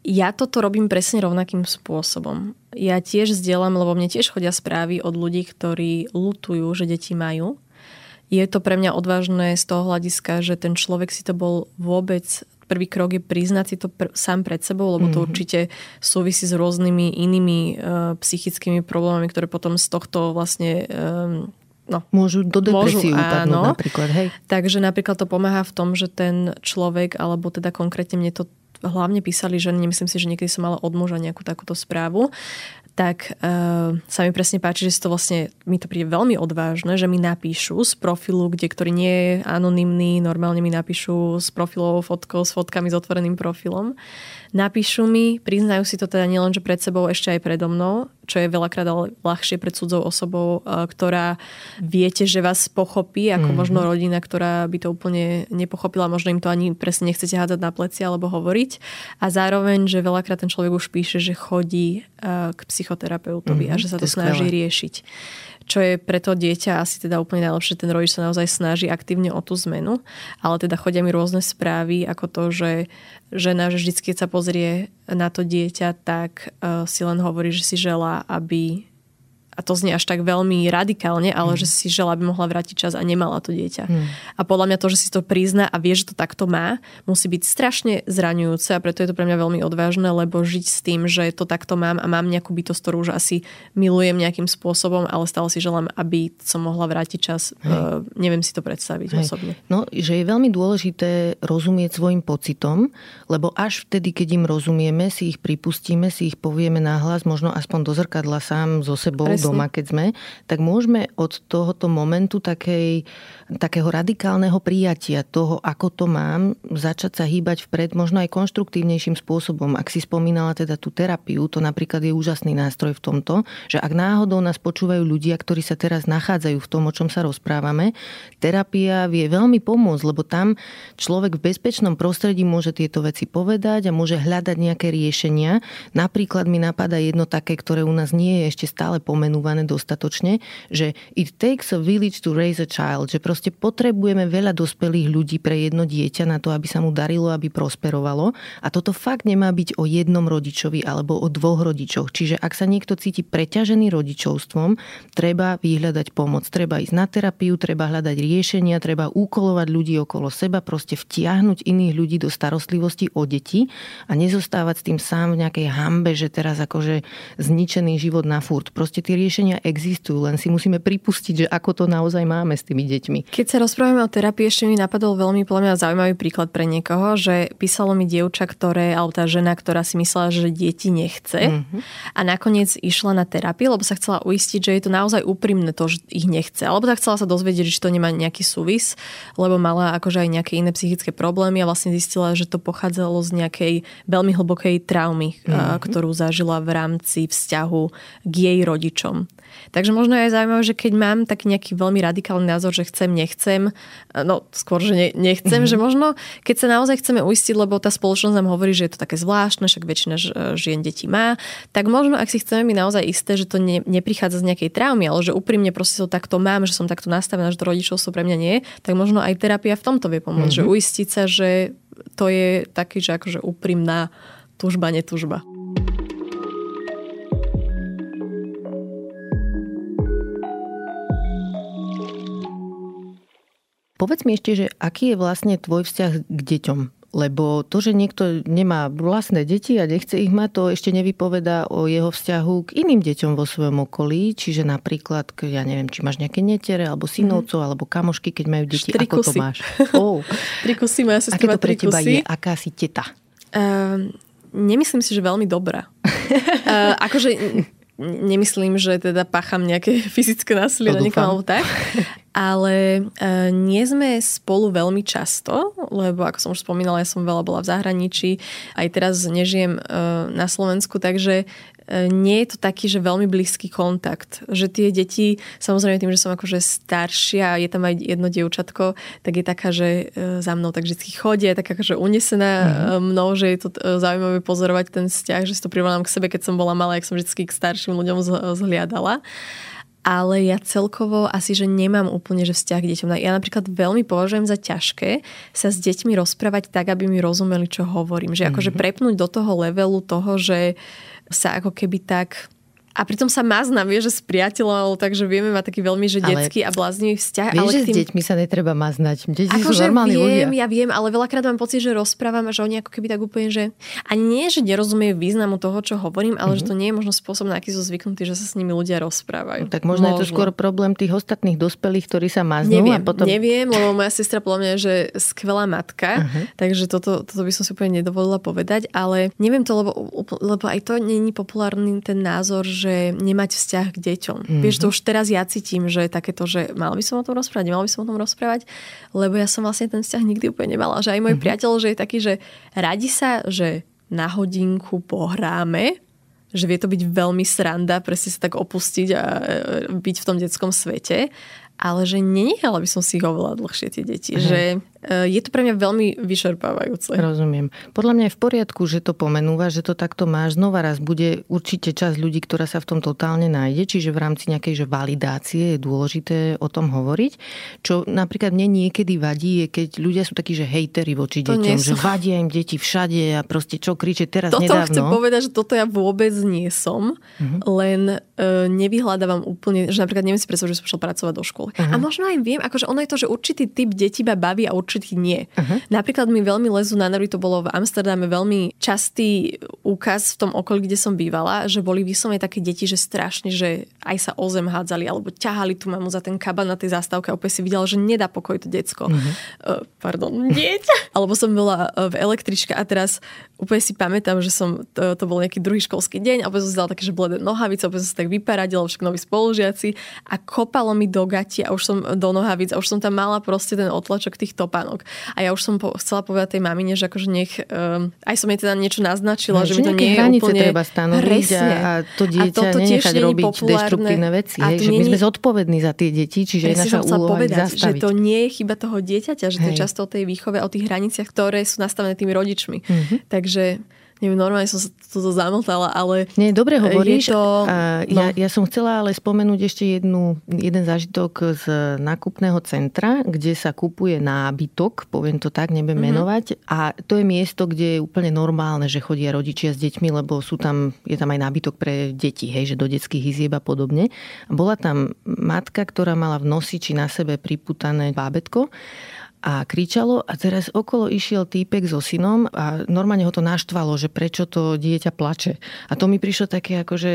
Speaker 2: ja toto robím presne rovnakým spôsobom. Ja tiež zdieľam, lebo mne tiež chodia správy od ľudí, ktorí lutujú, že deti majú. Je to pre mňa odvážne z toho hľadiska, že ten človek si to bol vôbec prvý krok je priznať si to pr- sám pred sebou, lebo to mm-hmm. určite súvisí s rôznymi inými uh, psychickými problémami, ktoré potom z tohto vlastne um,
Speaker 1: No, môžu do depresie upadnúť napríklad. Hej.
Speaker 2: Takže napríklad to pomáha v tom, že ten človek, alebo teda konkrétne mne to hlavne písali ženy, nemyslím si, že niekedy som mala od muža nejakú takúto správu, tak uh, sa mi presne páči, že si to vlastne, mi to príde veľmi odvážne, že mi napíšu z profilu, kde ktorý nie je anonymný, normálne mi napíšu s profilovou fotkou, s fotkami s otvoreným profilom. Napíšu mi, priznajú si to teda nielen, že pred sebou, ešte aj predo mnou, čo je veľakrát ale ľahšie pred cudzou osobou, e, ktorá viete, že vás pochopí, ako mm-hmm. možno rodina, ktorá by to úplne nepochopila, možno im to ani presne nechcete hádať na pleci alebo hovoriť. A zároveň, že veľakrát ten človek už píše, že chodí e, k psychoterapeutovi mm-hmm, a že sa to, to snaží riešiť čo je pre to dieťa asi teda úplne najlepšie. Ten rodič sa naozaj snaží aktívne o tú zmenu, ale teda chodia mi rôzne správy, ako to, že žena, že vždy, keď sa pozrie na to dieťa, tak uh, si len hovorí, že si želá, aby a to znie až tak veľmi radikálne, ale mm. že si žela, aby mohla vrátiť čas a nemala to dieťa. Mm. A podľa mňa to, že si to prizná a vie, že to takto má, musí byť strašne zraňujúce a preto je to pre mňa veľmi odvážne, lebo žiť s tým, že to takto mám a mám nejakú bytosť, ktorú už asi milujem nejakým spôsobom, ale stále si želám, aby som mohla vrátiť čas. Uh, neviem si to predstaviť Hej. osobne.
Speaker 1: No, že je veľmi dôležité rozumieť svojim pocitom, lebo až vtedy, keď im rozumieme, si ich pripustíme, si ich povieme nahlas, možno aspoň do zrkadla sám so sebou, Presne doma, keď sme, tak môžeme od tohoto momentu takej, takého radikálneho prijatia toho, ako to mám, začať sa hýbať vpred možno aj konštruktívnejším spôsobom. Ak si spomínala teda tú terapiu, to napríklad je úžasný nástroj v tomto, že ak náhodou nás počúvajú ľudia, ktorí sa teraz nachádzajú v tom, o čom sa rozprávame, terapia vie veľmi pomôcť, lebo tam človek v bezpečnom prostredí môže tieto veci povedať a môže hľadať nejaké riešenia. Napríklad mi napadá jedno také, ktoré u nás nie je ešte stále pomenú pomenúvané dostatočne, že it takes a village to raise a child, že proste potrebujeme veľa dospelých ľudí pre jedno dieťa na to, aby sa mu darilo, aby prosperovalo. A toto fakt nemá byť o jednom rodičovi alebo o dvoch rodičoch. Čiže ak sa niekto cíti preťažený rodičovstvom, treba vyhľadať pomoc. Treba ísť na terapiu, treba hľadať riešenia, treba úkolovať ľudí okolo seba, proste vtiahnuť iných ľudí do starostlivosti o deti a nezostávať s tým sám v nejakej hambe, že teraz akože zničený život na furt. Proste tie riešenia existujú, len si musíme pripustiť, že ako to naozaj máme s tými deťmi.
Speaker 2: Keď sa rozprávame o terapii, ešte mi napadol veľmi podľa mňa zaujímavý príklad pre niekoho, že písalo mi dievča, ktoré, alebo tá žena, ktorá si myslela, že deti nechce mm-hmm. a nakoniec išla na terapiu, lebo sa chcela uistiť, že je to naozaj úprimné to, že ich nechce. Alebo tak chcela sa dozvedieť, či to nemá nejaký súvis, lebo mala akože aj nejaké iné psychické problémy a vlastne zistila, že to pochádzalo z nejakej veľmi hlbokej traumy, mm-hmm. ktorú zažila v rámci vzťahu k jej rodičom. Takže možno je zaujímavé, že keď mám taký nejaký veľmi radikálny názor, že chcem, nechcem, no skôr, že ne, nechcem, mm-hmm. že možno keď sa naozaj chceme uistiť, lebo tá spoločnosť nám hovorí, že je to také zvláštne, však väčšina žien detí má, tak možno ak si chceme byť naozaj isté, že to ne, neprichádza z nejakej traumy, ale že úprimne proste to takto mám, že som takto nastavená, že to rodičovstvo pre mňa nie, tak možno aj terapia v tomto vie pomôcť, mm-hmm. že uistiť sa, že to je taký, že akože úprimná tužba, netužba.
Speaker 1: Povedz mi ešte, že aký je vlastne tvoj vzťah k deťom? Lebo to, že niekto nemá vlastné deti a nechce ich mať, to ešte nevypovedá o jeho vzťahu k iným deťom vo svojom okolí. Čiže napríklad, ja neviem, či máš nejaké netere, alebo synovcov, mm. alebo kamošky, keď majú deti. Ako to máš?
Speaker 2: Oh. trikusy, moja
Speaker 1: sestra Aké to pre teba je? Aká si teta? Um,
Speaker 2: nemyslím si, že veľmi dobrá. uh, akože nemyslím, že teda pácham nejaké fyzické násilie na niekom alebo tak, ale uh, nie sme spolu veľmi často, lebo ako som už spomínala, ja som veľa bola v zahraničí, aj teraz nežijem uh, na Slovensku, takže nie je to taký, že veľmi blízky kontakt. Že tie deti, samozrejme tým, že som akože staršia je tam aj jedno dievčatko, tak je taká, že e, za mnou tak vždy chodí, je taká že unesená mm-hmm. mnou, že je to e, zaujímavé pozorovať ten vzťah, že si to privolám k sebe, keď som bola malá, jak som vždy k starším ľuďom zhliadala ale ja celkovo asi, že nemám úplne že vzťah k deťom. Ja napríklad veľmi považujem za ťažké sa s deťmi rozprávať tak, aby mi rozumeli, čo hovorím. Že akože mhm. prepnúť do toho levelu toho, že sa ako keby tak a pritom sa mazna, vie, že s priateľom, takže vieme mať taký veľmi, že detský ale a bláznivý vzťah.
Speaker 1: Vieš,
Speaker 2: ale
Speaker 1: že tým... s deťmi sa netreba maznať. Deti ako sú normálni
Speaker 2: viem,
Speaker 1: ľudia.
Speaker 2: ja viem, ale veľakrát mám pocit, že rozprávam, že oni ako keby tak úplne, že ani nie, že nerozumie významu toho, čo hovorím, ale mm-hmm. že to nie je možno spôsob, na aký sú zvyknutí, že sa s nimi ľudia rozprávajú.
Speaker 1: No, tak možno, možno, je to skôr problém tých ostatných dospelých, ktorí sa maznú.
Speaker 2: Neviem,
Speaker 1: a potom...
Speaker 2: neviem, lebo moja sestra podľa mňa je že skvelá matka, uh-huh. takže toto, toto by som si úplne nedovolila povedať, ale neviem to, lebo, lebo aj to není populárny ten názor, že nemať vzťah k deťom. Mm-hmm. Vieš, to už teraz ja cítim, že takéto, že mal by som o tom rozprávať, nemal by som o tom rozprávať, lebo ja som vlastne ten vzťah nikdy úplne nemala. Že aj môj mm-hmm. priateľ, že je taký, že radi sa, že na hodinku pohráme, že vie to byť veľmi sranda, presne sa tak opustiť a e, byť v tom detskom svete, ale že nenechala by som si ich oveľa dlhšie tie deti. Uh-huh. Že e, je to pre mňa veľmi vyšerpávajúce.
Speaker 1: Rozumiem. Podľa mňa je v poriadku, že to pomenúva, že to takto máš. Znova raz bude určite časť ľudí, ktorá sa v tom totálne nájde, čiže v rámci nejakej že validácie je dôležité o tom hovoriť. Čo napríklad mne niekedy vadí, je keď ľudia sú takí, že hejteri voči to deťom, že vadia im deti všade a proste čo kriče teraz
Speaker 2: toto
Speaker 1: nedávno.
Speaker 2: chcem povedať, že toto ja vôbec nie som, uh-huh. len uh, nevyhľadávam úplne, že napríklad neviem si predstaviť, že som šla pracovať do školy Uh-huh. A možno aj viem, akože ono je to, že určitý typ detí ma baví a určitý nie. Uh-huh. Napríklad mi veľmi lezú na nervy, to bolo v Amsterdame veľmi častý úkaz v tom okolí, kde som bývala, že boli vyslovene také deti, že strašne, že aj sa o zem hádzali alebo ťahali tú mamu za ten kaban na tej zastávke a opäť si videla, že nedá pokoj to decko. Uh-huh. Uh, pardon, dieťa. alebo som bola v električke a teraz úplne si pamätám, že som, to, to bol nejaký druhý školský deň a potom som si dala také, že bledé nohavice, potom som sa tak vyparadila, všetko noví spolužiaci a kopalo mi do gati a už som do nohavic a už som tam mala proste ten otlačok tých topánok. A ja už som po, chcela povedať tej mamine, že akože nech, um, aj som jej teda niečo naznačila, no, že mi to nie je úplne...
Speaker 1: treba stanoviť a, a to dieťa a nenechať robiť populárne. deštruktívne veci. Hej, že my sme zodpovední za tie deti, čiže je naša úloha povedať,
Speaker 2: že to nie je chyba toho dieťaťa, že to je často o tej výchove, o tých hraniciach, ktoré sú nastavené tými rodičmi. Mm-hmm. Takže neviem, normálne som sa toto zamotala, ale...
Speaker 1: Nie, dobre hovoríš. To, a no. ja, ja som chcela ale spomenúť ešte jednu, jeden zážitok z nákupného centra, kde sa kupuje nábytok, poviem to tak, nebudem mm-hmm. menovať. A to je miesto, kde je úplne normálne, že chodia rodičia s deťmi, lebo sú tam, je tam aj nábytok pre deti, hej, že do detských izieb a podobne. A bola tam matka, ktorá mala v nosiči na sebe priputané bábetko a kričalo a teraz okolo išiel týpek so synom a normálne ho to naštvalo, že prečo to dieťa plače. A to mi prišlo také ako, že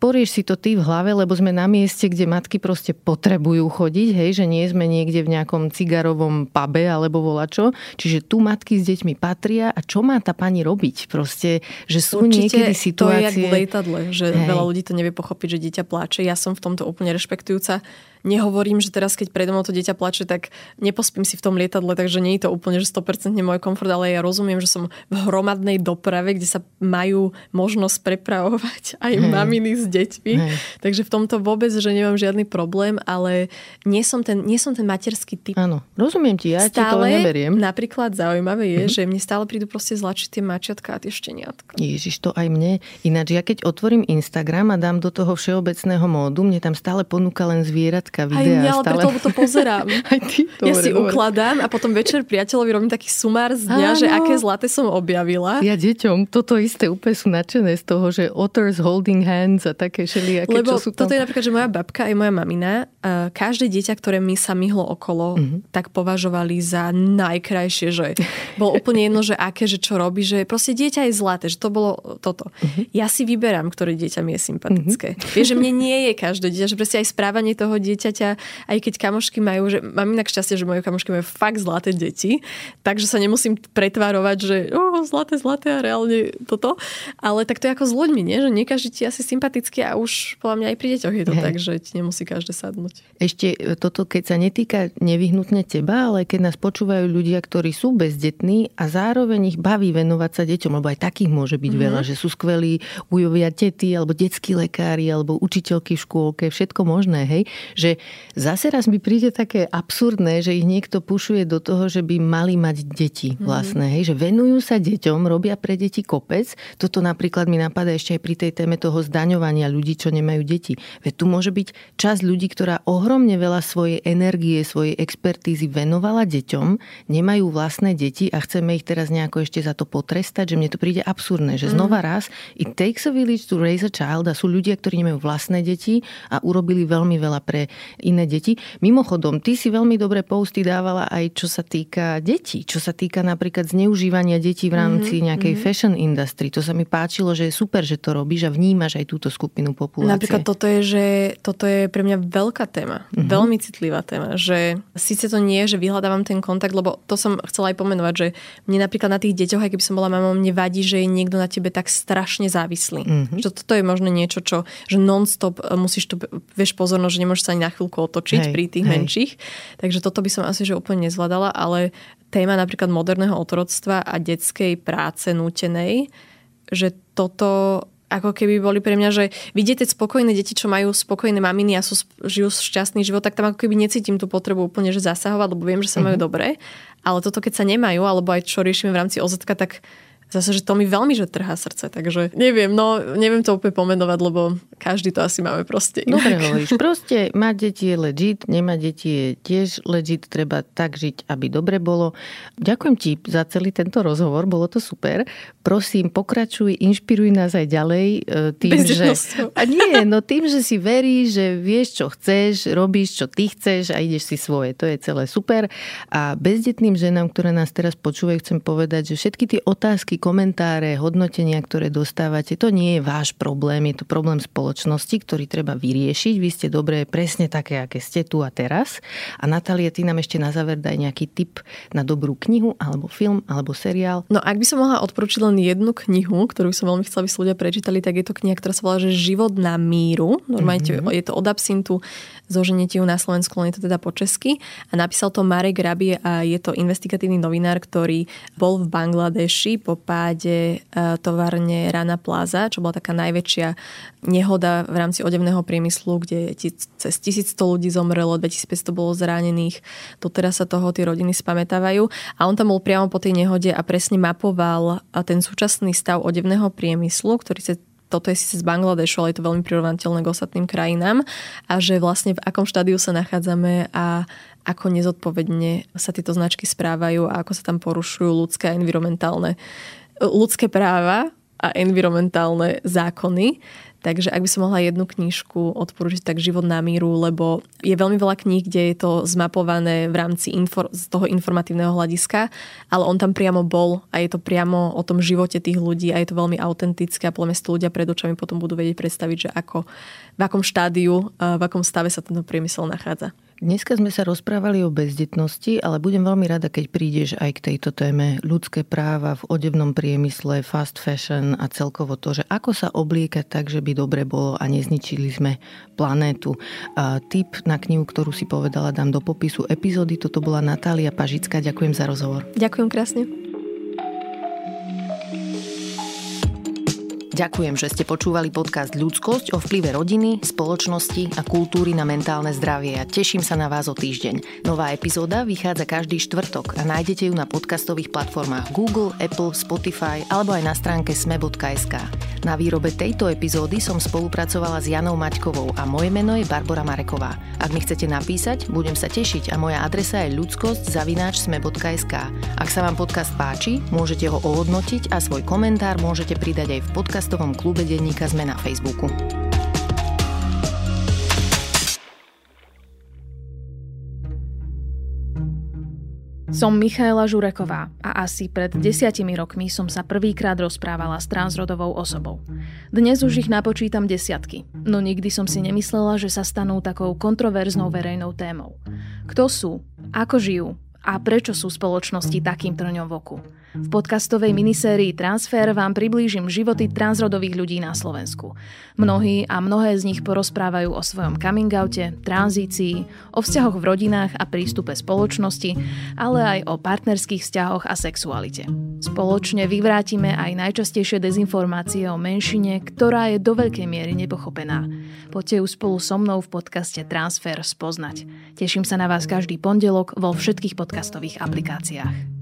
Speaker 1: porieš si to ty v hlave, lebo sme na mieste, kde matky proste potrebujú chodiť, hej, že nie sme niekde v nejakom cigarovom pube alebo volačo. Čiže tu matky s deťmi patria a čo má tá pani robiť? Proste, že sú Určite niekedy situácie...
Speaker 2: to je jak v lietadle, že hej. veľa ľudí to nevie pochopiť, že dieťa pláče. Ja som v tomto úplne rešpektujúca nehovorím, že teraz, keď predo to dieťa plače, tak nepospím si v tom lietadle, takže nie je to úplne, že 100% môj komfort, ale ja rozumiem, že som v hromadnej doprave, kde sa majú možnosť prepravovať aj hmm. maminy s deťmi. Hmm. Takže v tomto vôbec, že nemám žiadny problém, ale nie som ten, nie som ten materský typ.
Speaker 1: Áno, rozumiem ti, ja stále, ti to neberiem.
Speaker 2: napríklad zaujímavé je, hmm. že mne stále prídu proste zlačiť tie mačiatka a tie šteniatka.
Speaker 1: Ježiš, to aj mne. Ináč, ja keď otvorím Instagram a dám do toho všeobecného módu, mne tam stále ponúka len zvierat fotka, videa. Aj
Speaker 2: mňa, ale stále... preto to pozerám. Aj ty? Dobre, ja si dobre. ukladám a potom večer priateľovi robím taký sumár z dňa, Áno. že aké zlaté som objavila.
Speaker 1: Ja deťom toto isté úplne sú nadšené z toho, že otters holding hands a také všelijaké,
Speaker 2: Lebo
Speaker 1: čo sú tam.
Speaker 2: toto je napríklad, že moja babka aj moja mamina, každé dieťa, ktoré mi sa myhlo okolo, mm-hmm. tak považovali za najkrajšie, že bolo úplne jedno, že aké, že čo robí, že proste dieťa je zlaté, že to bolo toto. Mm-hmm. Ja si vyberám, ktoré dieťa mi je sympatické. Mm-hmm. Vieš, že mne nie je každé dieťa, že proste aj správanie toho dieťa dieťaťa, aj keď kamošky majú, že mám inak šťastie, že moje kamošky majú fakt zlaté deti, takže sa nemusím pretvárovať, že oh, zlaté, zlaté a reálne toto. Ale tak to je ako s ľuďmi, nie? že nie každý ti asi sympatický a už podľa mňa aj pri deťoch je to Hej. tak, že ti nemusí každé sadnúť.
Speaker 1: Ešte toto, keď sa netýka nevyhnutne teba, ale keď nás počúvajú ľudia, ktorí sú bezdetní a zároveň ich baví venovať sa deťom, lebo aj takých môže byť mm-hmm. veľa, že sú skvelí ujovia tety alebo detskí lekári alebo učiteľky v škôlke, všetko možné, hej. Že zase raz mi príde také absurdné, že ich niekto pušuje do toho, že by mali mať deti mhm. vlastné, hej. Že venujú sa deťom, robia pre deti kopec. Toto napríklad mi napadá ešte aj pri tej téme toho zdaňovania ľudí, čo nemajú deti. Veď tu môže byť časť ľudí, ktorá ohromne veľa svojej energie, svojej expertízy venovala deťom, nemajú vlastné deti a chceme ich teraz nejako ešte za to potrestať, že mne to príde absurdné, že znova mhm. raz it takes a village to raise a child a sú ľudia, ktorí nemajú vlastné deti a urobili veľmi veľa pre iné deti. Mimochodom, ty si veľmi dobré posty dávala aj čo sa týka detí, čo sa týka napríklad zneužívania detí v rámci mm-hmm. nejakej mm-hmm. fashion industry. To sa mi páčilo, že je super, že to robíš a vnímaš aj túto skupinu populácie.
Speaker 2: Napríklad toto je, že toto je pre mňa veľká téma, mm-hmm. veľmi citlivá téma, že síce to nie, že vyhľadávam ten kontakt, lebo to som chcela aj pomenovať, že mne napríklad na tých deťoch, aj keby som bola mamou, mne vadí, že je niekto na tebe tak strašne závislý. Mm-hmm. Že toto je možno niečo, čo že non-stop musíš tu, vieš pozornosť, že nemôžeš sa ani na chvíľku otočiť hej, pri tých hej. menších. Takže toto by som asi že úplne nezvládala, ale téma napríklad moderného otroctva a detskej práce nútenej, že toto ako keby boli pre mňa, že vidíte spokojné deti, čo majú spokojné maminy a sú, žijú šťastný život, tak tam ako keby necítim tú potrebu úplne, že zasahovať, lebo viem, že sa majú mm-hmm. dobre. Ale toto, keď sa nemajú, alebo aj čo riešime v rámci OZ, tak zase, že to mi veľmi že trhá srdce, takže neviem, no neviem to úplne pomenovať, lebo každý to asi máme proste
Speaker 1: inak. Dobre hovoríš, proste mať deti je legit, nemať deti je tiež legit, treba tak žiť, aby dobre bolo. Ďakujem ti za celý tento rozhovor, bolo to super. Prosím, pokračuj, inšpiruj nás aj ďalej e, tým, že... A nie, no tým, že si veríš, že vieš, čo chceš, robíš, čo ty chceš a ideš si svoje. To je celé super. A bezdetným ženám, ktoré nás teraz počúvajú, chcem povedať, že všetky tie otázky, komentáre, hodnotenia, ktoré dostávate, to nie je váš problém, je to problém spoločnosti, ktorý treba vyriešiť. Vy ste dobré, presne také, aké ste tu a teraz. A Natália, ty nám ešte na záver daj nejaký tip na dobrú knihu, alebo film, alebo seriál.
Speaker 2: No ak by som mohla odporučiť len jednu knihu, ktorú som veľmi chcela, aby si ľudia prečítali, tak je to kniha, ktorá sa volá že Život na míru. Normálne mm-hmm. je to od absintu, zoženete ju na Slovensku, len je to teda po česky. A napísal to Marek Rabie a je to investigatívny novinár, ktorý bol v Bangladeši po páde e, továrne Rana Plaza, čo bola taká najväčšia nehoda v rámci odevného priemyslu, kde cez 1100 ľudí zomrelo, 2500 bolo zranených. Doteraz sa toho tie rodiny spamätávajú. A on tam bol priamo po tej nehode a presne mapoval ten súčasný stav odevného priemyslu, ktorý sa toto je síce z Bangladešu, ale je to veľmi prirovnateľné k ostatným krajinám a že vlastne v akom štádiu sa nachádzame a ako nezodpovedne sa tieto značky správajú a ako sa tam porušujú ľudské a environmentálne ľudské práva a environmentálne zákony. Takže ak by som mohla jednu knižku odporúčiť, tak Život na míru, lebo je veľmi veľa kníh, kde je to zmapované v rámci infor- z toho informatívneho hľadiska, ale on tam priamo bol a je to priamo o tom živote tých ľudí a je to veľmi autentické a podľa mňa ľudia pred očami potom budú vedieť predstaviť, že ako, v akom štádiu, v akom stave sa tento priemysel nachádza.
Speaker 1: Dneska sme sa rozprávali o bezdetnosti, ale budem veľmi rada, keď prídeš aj k tejto téme ľudské práva v odevnom priemysle, fast fashion a celkovo to, že ako sa obliekať tak, že by dobre bolo a nezničili sme planétu. A tip na knihu, ktorú si povedala, dám do popisu epizódy. Toto bola Natália Pažická. Ďakujem za rozhovor.
Speaker 2: Ďakujem krásne.
Speaker 1: Ďakujem, že ste počúvali podcast Ľudskosť o vplyve rodiny, spoločnosti a kultúry na mentálne zdravie a teším sa na vás o týždeň. Nová epizóda vychádza každý štvrtok a nájdete ju na podcastových platformách Google, Apple, Spotify alebo aj na stránke sme.sk. Na výrobe tejto epizódy som spolupracovala s Janou Maťkovou a moje meno je Barbara Mareková. Ak mi chcete napísať, budem sa tešiť a moja adresa je ľudskosť.sme.sk. Ak sa vám podcast páči, môžete ho ohodnotiť a svoj komentár môžete pridať aj v podcastovom klube denníka Sme na Facebooku.
Speaker 3: Som Michaela Žureková a asi pred desiatimi rokmi som sa prvýkrát rozprávala s transrodovou osobou. Dnes už ich napočítam desiatky, no nikdy som si nemyslela, že sa stanú takou kontroverznou verejnou témou. Kto sú, ako žijú a prečo sú spoločnosti takým trňom v oku. V podcastovej minisérii Transfer vám priblížim životy transrodových ľudí na Slovensku. Mnohí a mnohé z nich porozprávajú o svojom coming oute, tranzícii, o vzťahoch v rodinách a prístupe spoločnosti, ale aj o partnerských vzťahoch a sexualite. Spoločne vyvrátime aj najčastejšie dezinformácie o menšine, ktorá je do veľkej miery nepochopená. Poďte ju spolu so mnou v podcaste Transfer spoznať. Teším sa na vás každý pondelok vo všetkých podcastových aplikáciách.